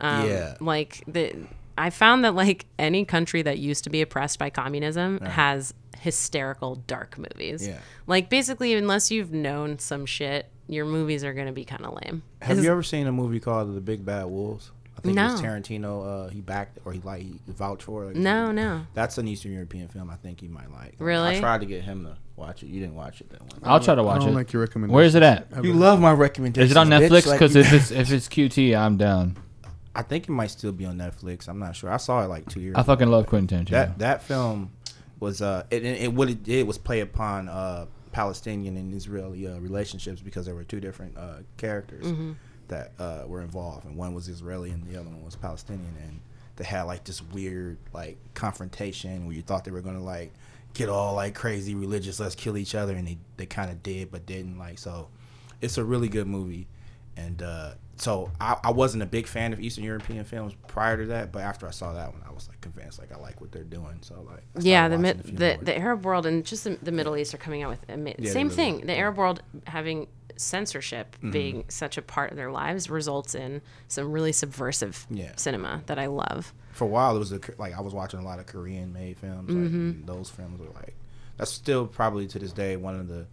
Um, Yeah. Like the, I found that like any country that used to be oppressed by communism has hysterical dark movies. Yeah. Like basically, unless you've known some shit, your movies are gonna be kind of lame. Have This you ever seen a movie called The Big Bad Wolves? I think it was Tarantino. Uh, he backed or he like he vouched for. Like, No, no. That's an Eastern European film. I think you might like. Really? I tried to get him to watch it. You didn't watch it that one. I'll try to I watch don't it. like your recommendation. Where is it at? You love my recommendation. Is it on. Netflix? Because you- if it's if it's QT, I'm down. I think it might still be on Netflix. I'm not sure. I saw it like two years. Ago. I ago. fucking love Quentin Tarantino. that that film was uh it, it, it what it did was play upon uh Palestinian and Israeli uh, relationships because there were two different uh, characters that uh, were involved. And one was Israeli and the other one was Palestinian. And they had like this weird like confrontation where you thought they were gonna like get all like crazy religious let's kill each other. And they, they kind of did but didn't like so it's a really good movie. And uh, so I, I wasn't a big fan of Eastern European films prior to that, but after I saw that one, I was like convinced, like I like what they're doing. So like, Yeah, the watching mid, a few the the Arab world and just the, the Middle East are coming out with ama- Yeah, same thing. The Arab world having censorship Mm-hmm. being such a part of their lives results in some really subversive Yeah. cinema that I love. for a while it was a, like I was watching a lot of Korean made films. Mm-hmm. and those films were like that's still probably to this day one of the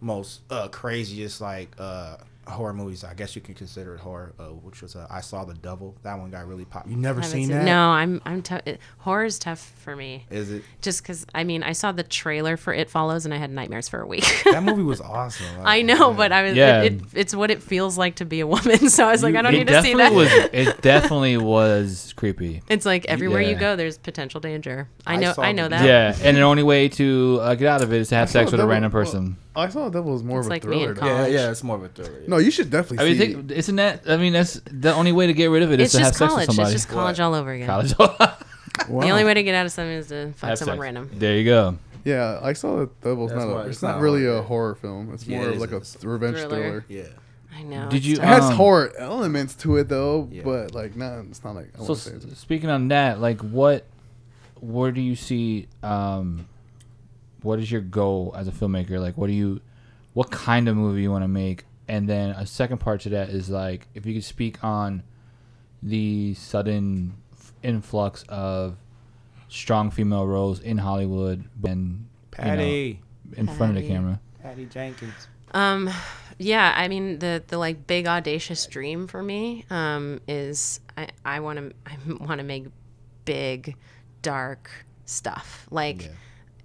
most uh, craziest like uh, horror movies. I guess you can consider it horror. Uh, which was uh, I saw the Devil. That one got really pop. You never seen seen- that? No, I'm I'm tough. is tough for me. Is it? Just because I mean I saw the trailer for It Follows and I had nightmares for a week. That movie was awesome. Like, I know, yeah. but I was Yeah. it, it, it's what it feels like to be a woman. So I was like, You- I don't need to see definitely that. was. It definitely was creepy. It's like everywhere you go, there's potential danger. I I know, saw I know that. Yeah, and the only way to uh, get out of it is to have I sex with a Devil- random well, person. I saw Devil was more It's of a like me in thriller. though. college. Yeah, yeah, it's more of a thriller. yeah. No, you should definitely I mean, see. think, isn't that? I mean, that's the only way to get rid of it is It's to have just sex college. with somebody. It's just college all over again. College. Wow. The only way to get out of something is to fuck Have someone sex. random. There you go. Yeah, I saw that Devil's That's not. why A, it's it's not not really a yeah. horror film. It's Yeah, more it of is. like a It's- revenge Thriller. thriller. Yeah. I know. Did it's you- It has Um, horror elements to it though, Yeah. but like not. It's not like. I So wanna say s- it's- speaking on that, like what, where do you see? Um, what is your goal as a filmmaker? Like, what do you, what kind of movie you want to make? And then a second part to that is like, if you could speak on the sudden influx of strong female roles in Hollywood and Patty. in front of the camera. Patty Jenkins. Um, yeah, I mean the the like big audacious dream for me um, is I I want to I want to make big, dark stuff like.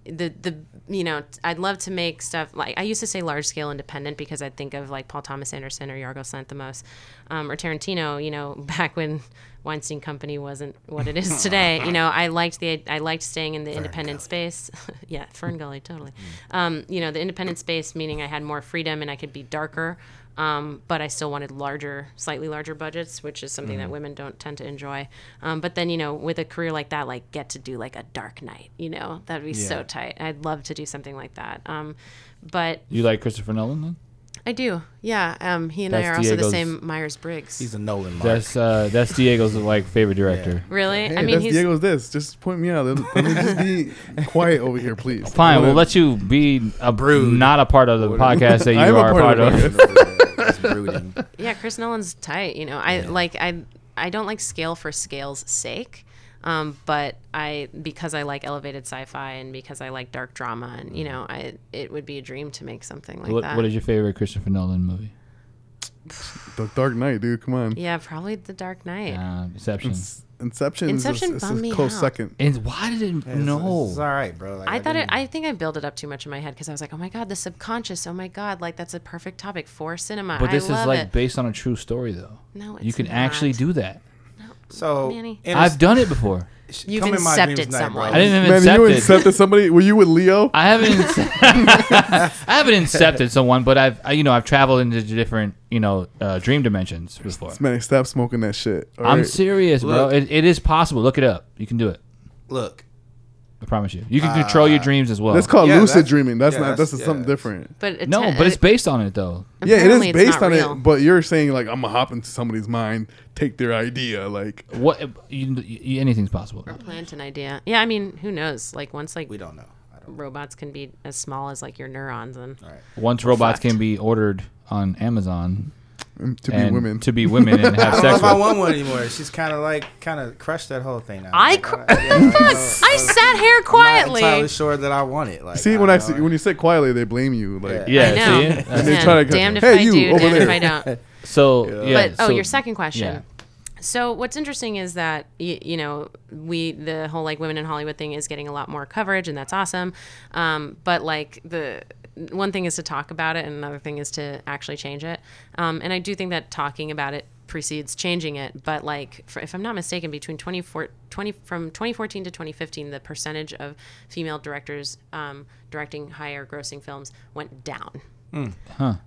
The, the you know I'd love to make stuff like I used to say large scale independent because I'd think of like Paul Thomas Anderson or Yorgos Lanthimos um, or Tarantino you know back when Weinstein Company wasn't what it is today. you know, I liked the I liked staying in the independent space. yeah, Fern Gully, totally. Um, you know, the independent space meaning I had more freedom and I could be darker. Um, but I still wanted larger, slightly larger budgets, which is something that women don't tend to enjoy. Um, but then, you know, with a career like that, like get to do like a Dark Knight, you know, that'd be so tight. I'd love to do something like that. Um, but You like Christopher Nolan then? I do, yeah. Um, he and I That's are also the same Myers Briggs. He's a Nolan mark. That's uh, that's Diego's like favorite director. really? Hey, I mean, that's he's Diego's this. Just point me out. Let, let me just be quiet over here, please. Fine, we'll let you be a Brood. not a part of the podcast that you I am a are a part part of of. the brooding. yeah. Chris Nolan's tight. You know, I like I I don't like scale for scale's sake. Um, but I because I like elevated sci-fi and because I like dark drama and you know I it would be a dream to make something like What, that. what is your favorite Christopher Nolan movie? The Dark Knight, dude. Come on. yeah, probably The Dark Knight. Uh, Inception. Ins- Inception. Inception is a, bummed is me a close out. second. And why did it? It's, no. it's all right, bro. Like, I thought it. didn't- I think I built it up too much in my head because I was like, "Oh my god, the subconscious! Oh my god, like that's a perfect topic for cinema." but I this is like it. based on a true story, though. No, you it's can actually do that. So. Manny. in a- I've done it before. You've come in my incepted dreams tonight, bro. someone. I didn't even Man, accept you it. accepted somebody? Were you with Leo? I haven't. Ince- I haven't incepted someone, but I've I, you know I've traveled into different you know uh, dream dimensions before. Man, stop smoking that shit. all I'm right? serious, bro. Look. It, it is possible. Look it up. You can do it. Look, I promise you. You can ah. control your dreams as well. That's called Yeah, lucid that's- dreaming. That's yeah, not. That's, that's- something yeah. different. But it no, te- but it's based on it though. Yeah, it apparently is it's based not on real. it. But you're saying like I'm gonna hop into somebody's mind, take their idea. Like What you, you, anything's possible. plant an idea. Yeah, I mean, who knows? Like once like we don't know. I don't. robots can be as small as like your neurons and All right. Once robots fact. can be ordered on Amazon to be and women. to be women and I have don't know sex if I with. want one anymore. She's kind of like kind of crushed that whole thing now. I Like, cr- I, yeah, you I sat here quietly. I'm not quietly. entirely sure that I want it. Like, See, when I don't see, know. when you sit quietly, they blame you. Like Yeah, I know. see? And they Yeah, try to- damned if Hey, I you, do, over damned if there. I don't. So yeah. but oh, so- your second question. Yeah. So what's interesting is that y- you know we the whole like women in Hollywood thing is getting a lot more coverage and that's awesome. Um, but like the one thing is to talk about it and another thing is to actually change it. Um, and I do think that talking about it precedes changing it. But like for, if I'm not mistaken, between 24, 20 from 2014 to 2015, the percentage of female directors um, directing higher grossing films went down.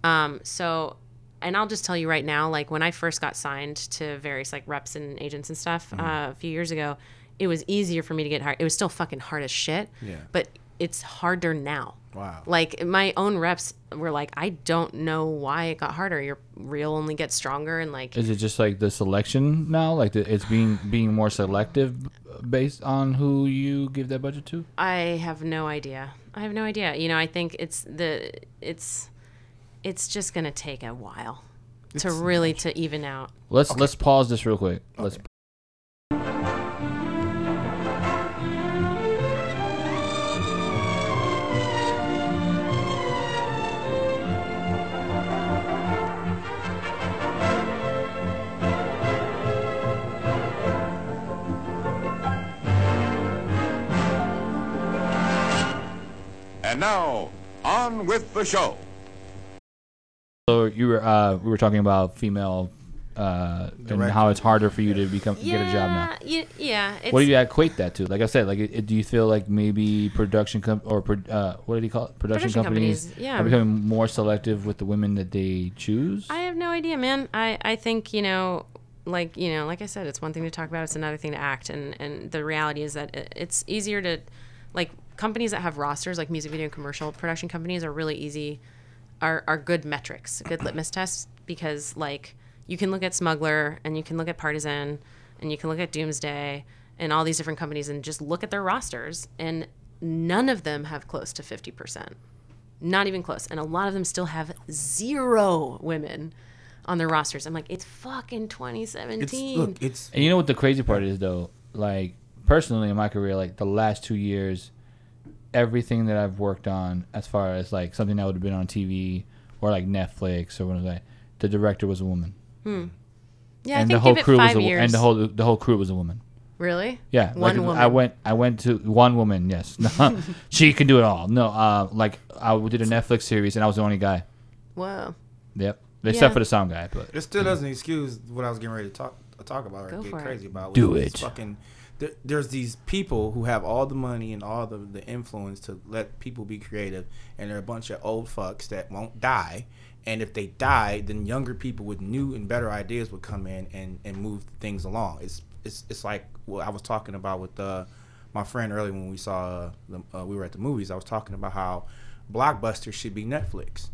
Um, so, and I'll just tell you right now, like when I first got signed to various like reps and agents and stuff uh, a few years ago, it was easier for me to get hired. It was still fucking hard as shit. Yeah. But it's harder now. Wow. Like my own reps were like, I don't know why it got harder. Your reel only gets stronger and like Is it just like the selection now? Like the, it's being being more selective based on who you give that budget to? I have no idea. I have no idea. You know, I think it's the it's it's just gonna take a while to really to even out. Let's let's pause this real quick. Let's And now, on with the show. So you were uh, we were talking about female uh, and how it's harder for you to become get a job now. Yeah, yeah. It's, What do you equate that to? Like I said, like it, do you feel like maybe production com- or pro- uh, what did he call it? Production, Production companies, companies, yeah. are becoming more selective with the women that they choose. I have no idea, man. I, I think, you know, like, you know, like I said, it's one thing to talk about, it's another thing to act. And, and the reality is that it, it's easier to, like, companies that have rosters, like music video and commercial production companies, are really easy, are, are good metrics, good litmus tests, because, like, you can look at Smuggler and you can look at Partizan and you can look at Doomsday and all these different companies and just look at their rosters, and none of them have close to 50%. Not even close. And a lot of them still have zero women on their rosters. I'm like, it's fucking 2017. It's look. It's And you know what the crazy part is though? Like personally in my career, like the last two years, everything that I've worked on as far as like something that would have been on TV or like Netflix or what was that, the director was a woman. yeah, I and think the whole give it crew was a, years. and the whole the whole crew was a woman. really? Yeah, One like, woman. I went. I went to one woman. Yes, she can do it all. No, uh, like I did a Netflix series, and I was the only guy. Whoa. Yep, except Yeah. for the sound guy. But it still doesn't excuse what I was getting ready to talk talk about or Go get for it. crazy about. Do it. Fucking, there, there's these people who have all the money and all the the influence to let people be creative, and they're a bunch of old fucks that won't die. And if they die, then younger people with new and better ideas would come in and, and move things along. It's it's it's like what I was talking about with uh, my friend earlier when we saw uh, the, uh, we were at the movies. I was talking about how Blockbuster should be Netflix.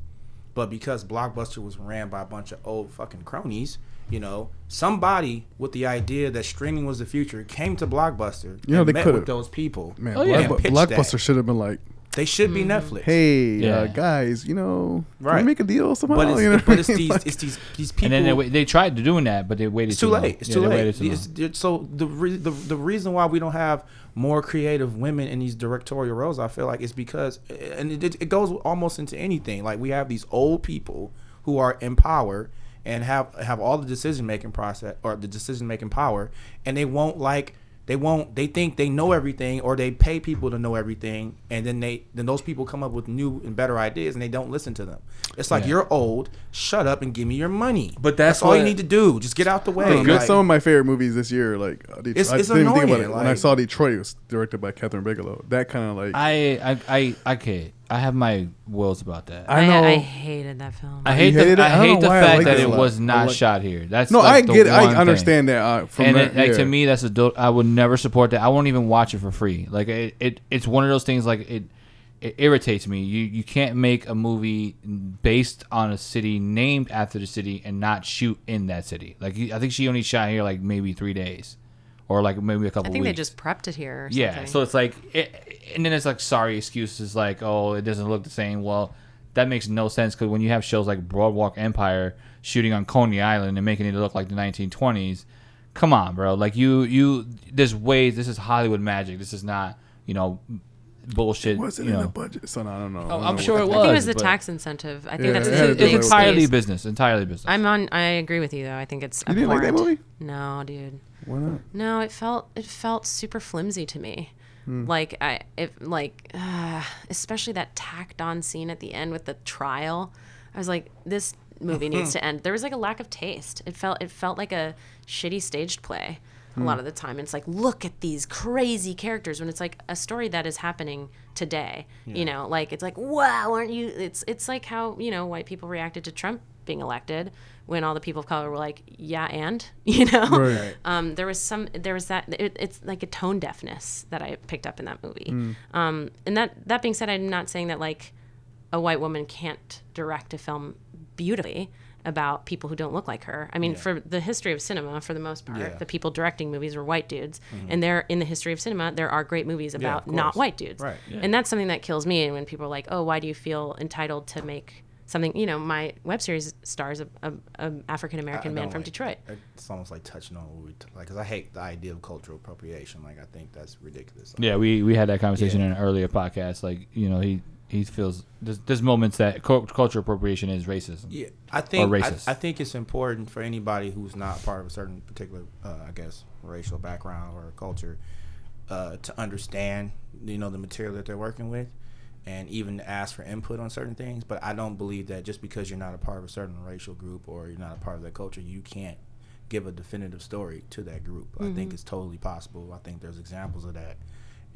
But because Blockbuster was ran by a bunch of old fucking cronies, you know, somebody with the idea that streaming was the future came to Blockbuster You know, and they met could've- with those people. Man, Oh, yeah. and Blockbuster should have been like, They should be Mm-hmm. Netflix. "Hey, uh, guys, you know, can Right. we make a deal somehow?" but it's, you know but it's what I mean? these Like- it's these these people. And then they, wa- they tried doing that, but they waited it's too long. late. It's Yeah, too they late. waited too long. It's- it's- so the, re- the the reason why we don't have more creative women in these directorial roles, I feel like, is because, and it, it goes almost into anything. Like we have these old people who are in power and have have all the decision making process or the decision making power, and they won't like. They won't. They think they know everything, or they pay people to know everything, and then they then those people come up with new and better ideas, and they don't listen to them. It's like Yeah. you're old. Shut up and give me your money. But that's all you need to do. Just get out the way. don't Like- some of my favorite movies this year, like uh, It's- I it's didn't even think about it annoying, when I saw Detroit. It was directed by Kathryn Bigelow. That kind of like I, I, I, okay. I have my wills about that. I I, know. I, hated that film. I hate hated the, it? I I hate know the why I fact like that it it a lot. was I not like- shot here. That's no, like I the get, it. one I thing. understand that. Uh, from and that, it, like yeah. to me, that's a do- I would never support that. I won't even watch it for free. Like it, it it's one of those things. Like it, it irritates me. You you can't make a movie based on a city named after the city and not shoot in that city. Like I think she only shot here like maybe three days, or like maybe a couple. I think they just prepped it here. Or Yeah, something. so it's like, it, and then it's like sorry excuses like, oh, it doesn't look the same. Well, that makes no sense because when you have shows like Broadwalk Empire shooting on Coney Island and making it look like the 1920s, come on, bro. Like you, you, there's ways. This is Hollywood magic. This is not, you know, bullshit. was it you in know. the budget? Son, I don't know. I Oh, don't I'm know sure what it the- I think it was, was the tax incentive. I think Yeah, that's it the had It's, do big with- it's entirely excuse. business. Entirely business. I'm on. I agree with you though. I think it's. You didn't like that movie? No, dude. Why not? No, it felt it felt super flimsy to me. Hmm. Like I, it like, uh, especially that tacked on scene at the end with the trial. I was like, this movie needs to end. There was like a lack of taste. It felt it felt like a shitty staged play a Hmm. lot of the time. It's like, look at these crazy characters when it's like a story that is happening today. You know, like it's like, wow, aren't you? It's it's like how you know white people reacted to Trump being elected when all the people of color were like, yeah, and you know, Right. um, there was some there was that it, it's like a tone deafness that I picked up in that movie. Hmm. Um, and that that being said, I'm not saying that like a white woman can't direct a film beautifully about people who don't look like her. I mean, for the history of cinema, for the most part, Yeah. the people directing movies were white dudes, mm-hmm. and there in the history of cinema, there are great movies about of not white dudes, Right. and that's something that kills me. And when people are like, "Oh, why do you feel entitled to make?" Something you know, my web series stars a, a, a African American man from like- Detroit. It's almost like touching on what we t- like, because I hate the idea of cultural appropriation. Like, I think that's ridiculous. Like, Yeah, we, we had that conversation Yeah. in an earlier podcast. Like, you know, he he feels there's, there's moments that cultural appropriation is racism. Yeah, I think I, racist. I think it's important for anybody who's not part of a certain particular, uh, I guess, racial background or culture, uh, to understand, you know, the material that they're working with, and even ask for input on certain things. But I don't believe that just because you're not a part of a certain racial group or you're not a part of that culture, you can't give a definitive story to that group. I think it's totally possible. I think there's examples of that,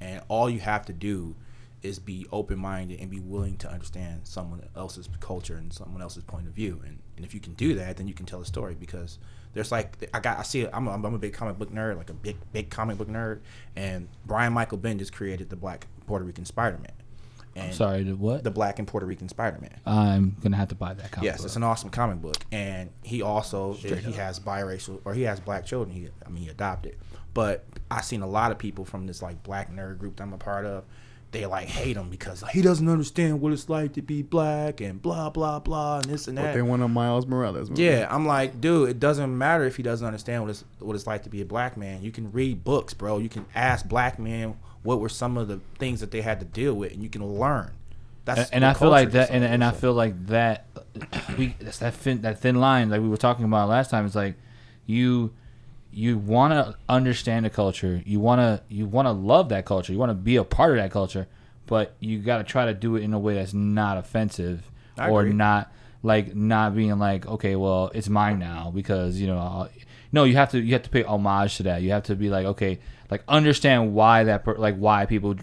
and all you have to do is be open minded and be willing to understand someone else's culture and someone else's point of view. And, and if you can do that, then you can tell a story because there's like I got I see. I'm a, I'm a big comic book nerd, like a big big comic book nerd. And Brian Michael Bendis created the Black Puerto Rican Spider Man. And Sorry, the what? the Black and Puerto Rican Spider Man. I'm gonna have to buy that comic. Yes, book. it's an awesome comic book, and he also uh, he has biracial or he has black children. He, I mean, he adopted. But I've seen a lot of people from this like black nerd group that I'm a part of. They like hate him because he doesn't understand what it's like to be black and blah blah blah and this and that. But they want a Miles Morales movie. Yeah, I'm like, dude, it doesn't matter if he doesn't understand what it's what it's like to be a black man. You can read books, bro. You can ask black men what were some of the things that they had to deal with, and you can learn. That's and, and I feel like that, and, and I feel like that, we that's that thin that thin line like we were talking about last time. It's like you you want to understand the culture, you want to you want to love that culture, you want to be a part of that culture, but you got to try to do it in a way that's not offensive I or agree. not like not being like okay well it's mine now because you know uh, no you have to you have to pay homage to that. You have to be like okay like understand why that per, like why people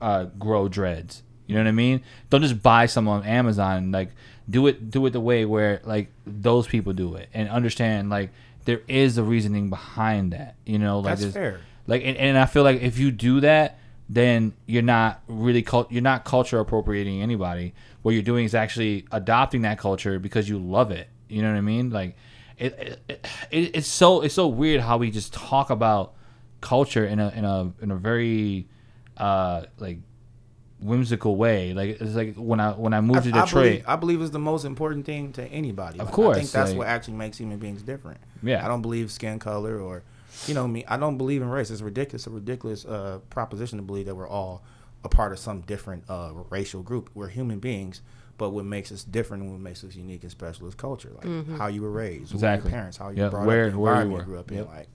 uh, grow dreads. You know what i mean? Don't just buy some on amazon like do it do it the way where like those people do it and understand like there is a reasoning behind that you know like That's fair. like and, and i feel like if you do that then you're not really cult- you're not culture appropriating anybody what you're doing is actually adopting that culture because you love it you know what i mean like it, it, it it's so it's so weird how we just talk about culture in a in a in a very uh like whimsical way like it's like when i when i moved to I, I detroit believe, I believe it's the most important thing to anybody. Of Like, I think that's like- what actually makes human beings different. Yeah. I don't believe skin color or, you know, me. I don't believe in race. It's ridiculous. A ridiculous uh, proposition to believe that we're all a part of some different uh, racial group. We're human beings, but what makes us different and what makes us unique and special is culture, like how you were raised, Exactly. your parents, how you Yep, brought where- up, the where you were. grew up in, like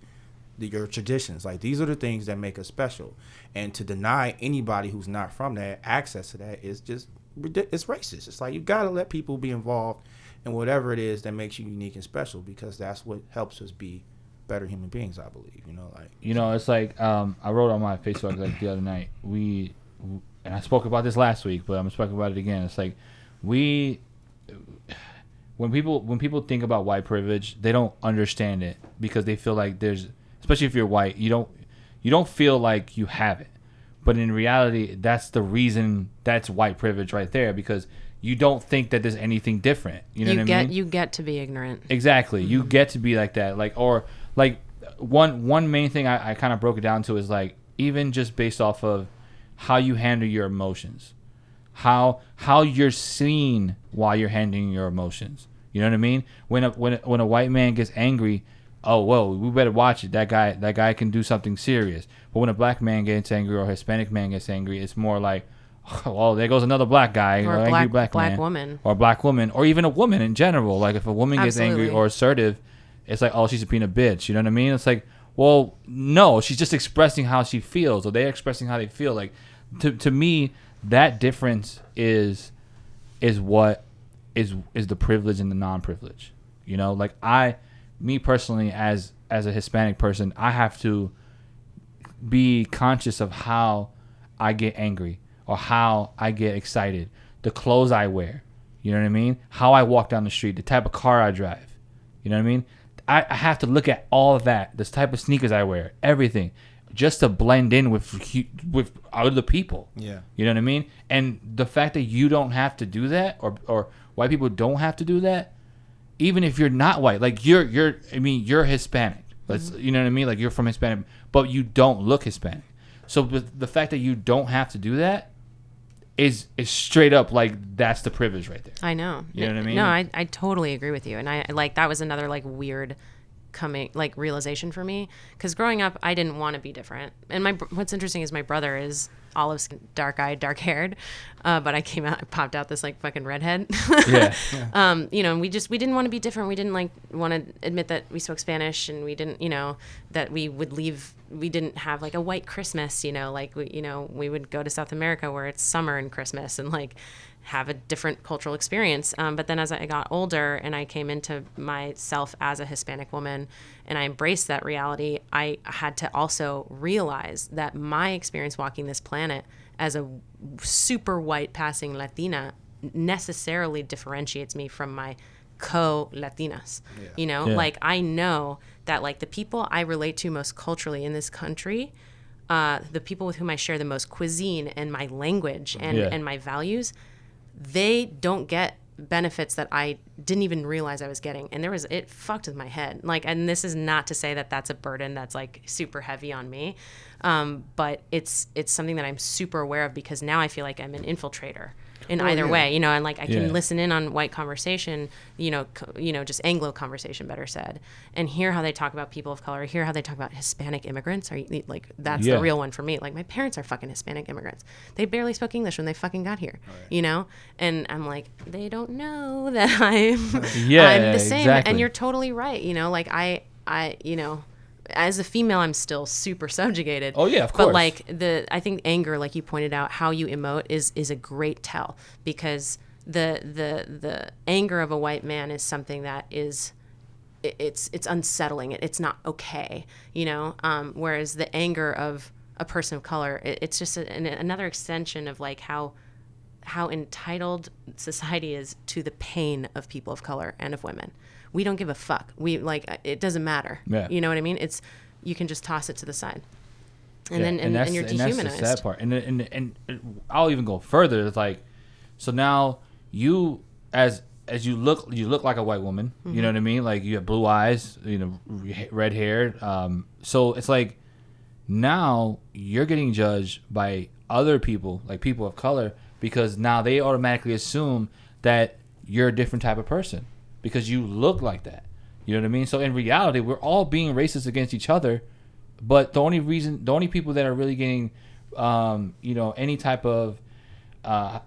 the, your traditions. Like these are the things that make us special. And to deny anybody who's not from that access to that is just ridic- it's racist. It's like you gotta let people be involved in whatever it is that makes you unique and special because that's what helps us be better human beings. I believe. You know, like you know it's like um i wrote on my facebook like the other night we and i spoke about this last week but i'm speaking about it again it's like we when people when people think about white privilege they don't understand it because they feel like there's especially if you're white you don't you don't feel like you have it but in reality that's the reason that's white privilege right there because you don't think that there's anything different you know you what get i mean you get to be ignorant. Exactly. You mm-hmm. get to be like that. Like or like one one main thing I, I kind of broke it down to is like even just based off of how you handle your emotions. How how you're seen while you're handling your emotions. You know what I mean? When a when a, when a white man gets angry, oh whoa, we better watch it. That guy that guy can do something serious. But when a black man gets angry or a Hispanic man gets angry, it's more like oh, well, there goes another black guy Or a angry black- black, black man. woman. or a black woman, or even a woman in general. Like if a woman gets angry or assertive, it's like, oh, she's being a bitch. You know what I mean? It's like, well, no, she's just expressing how she feels, or they're expressing how they feel. Like to to me, that difference is is what is is the privilege and the non-privilege. You know, like I, me personally, as as a Hispanic person, I have to be conscious of how I get angry or how I get excited, the clothes I wear, you know what I mean? How I walk down the street, the type of car I drive, you know what I mean? I, I have to look at all of that, this type of sneakers I wear, everything, just to blend in with with other people. Yeah. you know what I mean? And the fact that you don't have to do that, or or white people don't have to do that, even if you're not white, like you're you're I mean you're Hispanic. Let's mm-hmm. you know what I mean? Like you're from Hispanic, but you don't look Hispanic. So the fact that you don't have to do that is is straight up like that's the privilege right there. I know. You know what I mean? No, I, I totally agree with you. And I like that was another like weird coming like realization for me because growing up I didn't want to be different. And my what's interesting is my brother is olive skin, dark eyed, dark haired, uh, but I came out, I popped out this like fucking redhead. Yeah. um, you know, and we just we didn't want to be different. We didn't like want to admit that we spoke Spanish, and we didn't, you know, that we would leave. We didn't have like a white Christmas, you know, like we, you know, we would go to South America where it's summer and Christmas, and like have a different cultural experience. Um, but then as I got older and I came into myself as a Hispanic woman, and I embraced that reality, I had to also realize that my experience walking this planet as a super white passing Latina necessarily differentiates me from my co Latinas. You know, Yeah. like I know that like the people I relate to most culturally in this country, uh, the people with whom I share the most cuisine and my language and, Yeah. and my values, they don't get benefits that I didn't even realize I was getting. And there was, it fucked with my head. Like, and this is not to say that that's a burden that's like super heavy on me. Um, but it's, it's something that I'm super aware of because now I feel like I'm an infiltrator in oh, either yeah. way, you know, and like I can Yeah. listen in on white conversation, you know, co- you know, just Anglo conversation, better said, and hear how they talk about people of color, hear how they talk about Hispanic immigrants. Are you, like that's Yeah. the real one for me. Like my parents are fucking Hispanic immigrants. They barely spoke English when they fucking got here, oh, you know, and I'm like, they don't know that I'm, Yeah, I'm the same. exactly. And you're totally right. You know, like I, I, you know. As a female, I'm still super subjugated. Oh, yeah, of course. But like the, I think anger, like you pointed out, how you emote is is a great tell because the the the anger of a white man is something that is it- it's it's unsettling it, it's not okay you know um, whereas the anger of a person of color it, it's just a, an, another extension of like how how entitled society is to the pain of people of color and of women we don't give a fuck we like it doesn't matter Yeah. you know what i mean it's you can just toss it to the side and Yeah, then and, and, you're that's dehumanized the sad part. And, and and and I'll even go further. It's like, so now you as as you look you look like a white woman. You know what I mean? Like you have blue eyes, you know, red hair. Um, so it's like now you're getting judged by other people, like people of color, because now they automatically assume that you're a different type of person because you look like that. You know what I mean? So in reality, we're all being racist against each other but the only reason the only people that are really getting um, you know any type of uh,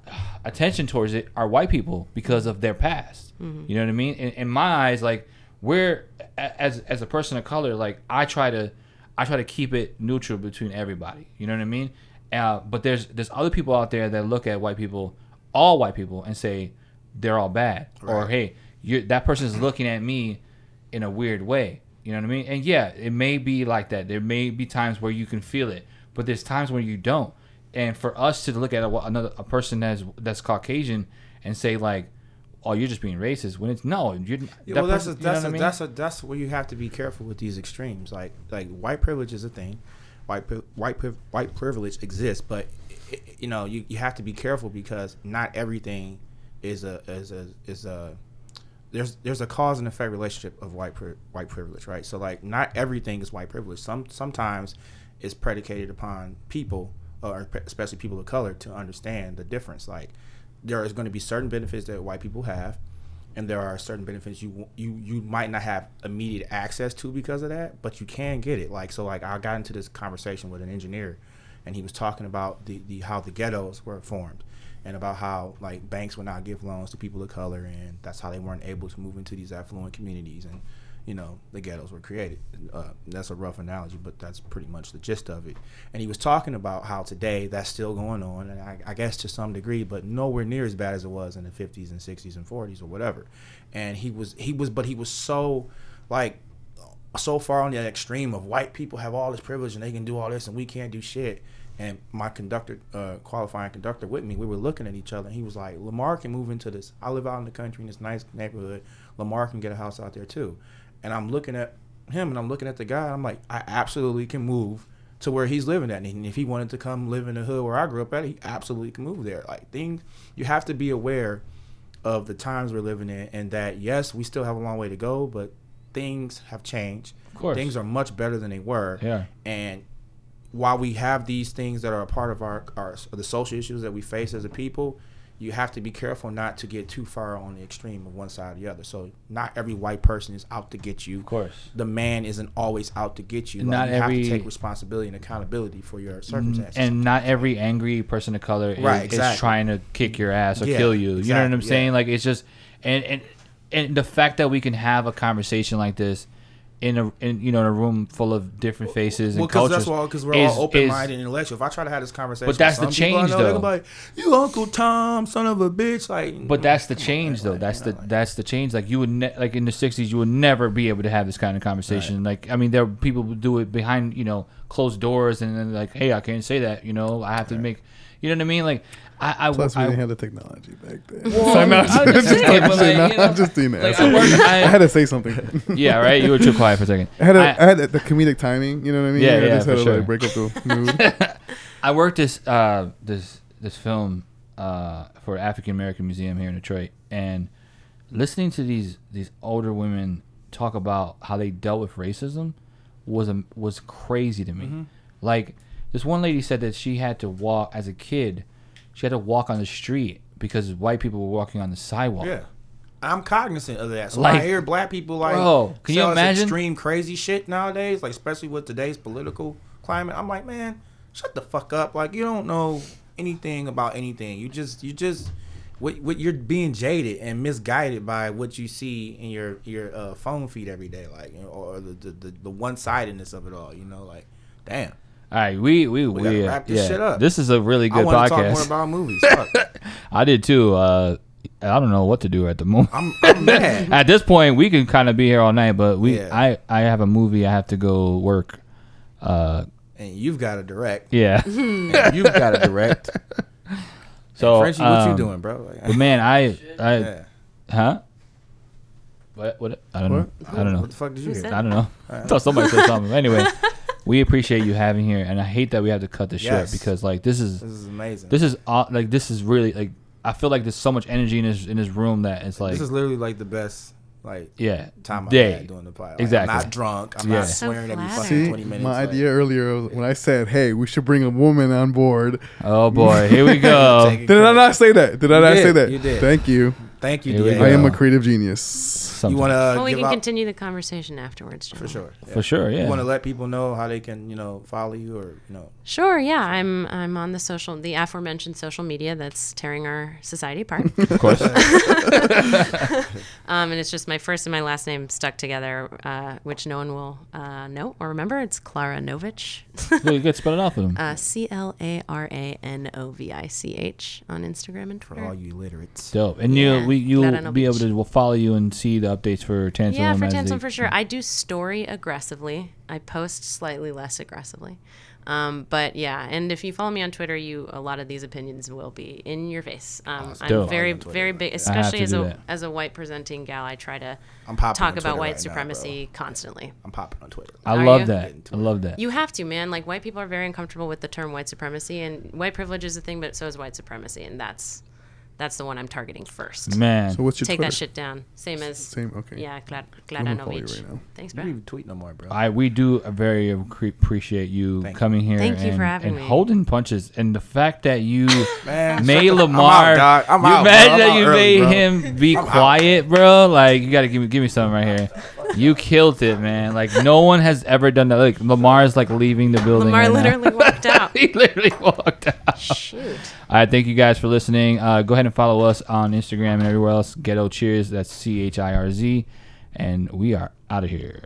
attention towards it are white people because of their past. You know what i mean? In, in my eyes like we're as as a person of color like i try to i try to keep it neutral between everybody. You know what i mean? Uh, but there's there's other people out there that look at white people all white people and say they're all bad. Or hey you're, that person's looking at me in a weird way. You know what I mean? And yeah, it may be like that. There may be times where you can feel it, but there's times where you don't. And for us to look at a, another a person that's that's Caucasian and say like, "Oh, you're just being racist," when it's no, you're. Yeah, that well, that's a, person- you know what a, I mean? that's a, that's where you have to be careful with these extremes. Like like white privilege is a thing, white white white privilege exists, but you know you, you have to be careful because not everything is a is a is a there's there's a cause and effect relationship of white pri- white privilege, right? So like not everything is white privilege. Some sometimes it's predicated upon people uh, or especially people of color to understand the difference. Like there is going to be certain benefits that white people have, and there are certain benefits you you you might not have immediate access to because of that, but you can get it. Like so, like I got into this conversation with an engineer, and he was talking about the, the how the ghettos were formed, and about how like banks would not give loans to people of color, and that's how they weren't able to move into these affluent communities, and you know the ghettos were created. Uh, that's a rough analogy, but that's pretty much the gist of it. And he was talking about how today that's still going on, and I, I guess to some degree, but nowhere near as bad as it was in the 50s and 60s and 40s or whatever. And he was he was, but he was so like so far on the extreme of white people have all this privilege and they can do all this and we can't do shit. And my conductor, uh, qualifying conductor with me, we were looking at each other and he was like, Lamar can move into this. I live out in the country in this nice neighborhood. Lamar can get a house out there too. And I'm looking at him and I'm looking at the guy. I'm like, I absolutely can move to where he's living at. And if he wanted to come live in the hood where I grew up at, he absolutely can move there. Like things, you have to be aware of the times we're living in and that yes, we still have a long way to go, but things have changed. Of course. Things are much better than they were. Yeah. And while we have these things that are a part of our, our the social issues that we face as a people, you have to be careful not to get too far on the extreme of one side or the other. So not every white person is out to get you. Of course. The man isn't always out to get you. Like, Not you have every- to take responsibility and accountability for your circumstances. and not every angry person of color is, Right, is trying to kick your ass or Yeah, kill you. You know what I'm saying? yeah. Like it's just and and and the fact that we can have a conversation like this in a in you know in a room full of different faces Well, and because cultures that's why, because we're is- all open minded and intellectual. If I try to have this conversation, But that's with the change, know, though. like, "You Uncle Tom, son of a bitch!" Like, But that's the change, though. Like, That's the like- that's the change. Like you would ne- like in the '60s, you would never be able to have this kind of conversation. Like I mean, there are people who do it behind you know closed doors, and then like, hey, I can't say that. You know, I have to make. You know what I mean? Like I I, Plus, we I, didn't have the technology back then. Well, So, no, I was just saying, but, like, no, you know, I'm just doing that. like, I work- I- I had to say something. yeah, right. You were too quiet for a second. I had, a, I- I, had the comedic timing. You know what I mean? Yeah, I yeah, just had for to sure. like break up the mood. I worked this uh, this this film uh, for African American Museum here in Detroit, and listening to these these older women talk about how they dealt with racism was a, was crazy to me. Like this one lady said that she had to walk as a kid, she had to walk on the street because white people were walking on the sidewalk. Yeah. I'm cognizant of that. So Like- when I hear black people like Bro, can you imagine? extreme crazy shit nowadays, like especially with today's political climate. I'm like, man, shut the fuck up. Like you don't know anything about anything. You just you just what, what you're being jaded and misguided by what you see in your your uh, phone feed every day, like or the the, the, the one sidedness of it all. You know, like damn. All right, we we We we, gotta uh, wrap this yeah, shit up. This is a really I good want to talk more about movies. Fuck. I did too. Uh, I don't know what to do at the moment. I'm, I'm mad. at this point, we can kind of be here all night, but we Yeah. I I have a movie I have to go work. Uh, and you've got to direct. yeah. And you've got to direct. so Frenchie, what you um, doing, bro? Like, But man, I I yeah. huh? What what I don't know. I don't know. What the fuck did you Who hear? I don't know. I thought somebody said something. Anyway, we appreciate you having here, and I hate that we have to cut this Yes. short because like this is This is amazing. this is aw- like this is really like I feel like there's so much energy in this in this room that it's like this is literally like the best like yeah time I've day. had doing the podcast. Like, Exactly. I'm not drunk. I'm Yeah. not So swearing every flattering. fucking See, 20 minutes. my like- idea earlier was when I said, "Hey, we should bring a woman on board." Oh boy, here we go. Did I not say that? Did I You not did, say that? you did. Thank you. Thank you, Here. I am a creative genius. You want to well, we give can out continue the conversation afterwards. John. for sure. yeah. for sure. Yeah. You want to let people know how they can, you know, follow you or you know. Sure, yeah. I'm I'm on the social the aforementioned social media that's tearing our society apart. Of course. um, and it's just my first and my last name stuck together, uh, which no one will uh, know or remember. It's Clara Novich. well, you could spell it out for them. uh, C L A R A N O V I C H on Instagram and For Twitter. all you literates. Dope. And Yeah, you, we, you'll know be able to we'll follow you and see the updates for Tantalum. Yeah, for as they- Tantalum for sure. I do story aggressively. I post slightly less aggressively. Um, but yeah, and if you follow me on Twitter, you a lot of these opinions will be in your face. Um, I'm very, Twitter, very big, especially as a that. as a white presenting gal. I try to I'm talk about Twitter white right now, supremacy constantly. I'm popping on Twitter. I Are love you? that. I love that. You have to, man. Like white people are very uncomfortable with the term white supremacy, and white privilege is a thing, but so is white supremacy, and that's that's the one I'm targeting first. Man. So what's your Take Twitter? that shit down. Same as Same. Okay. yeah, Glad, I'm gonna you right now. Thanks, You bro. don't even tweet no more, bro. I we do very appreciate you Thank coming here Thank you and, for having and me. holding punches and the fact that you Man, made shut the- I'm Lamar out. I'm you out, bro. imagine I'm that you early, made bro. him be I'm out. quiet bro like you gotta give me give me something right here you killed it man like no one has ever done that like Lamar's like leaving the building Lamar right now. literally walked out. he literally walked out. Shoot. all right thank you guys for listening. Uh, go ahead and follow us on Instagram and everywhere else. Ghetto Chirz that's C H I R Z. And we are out of here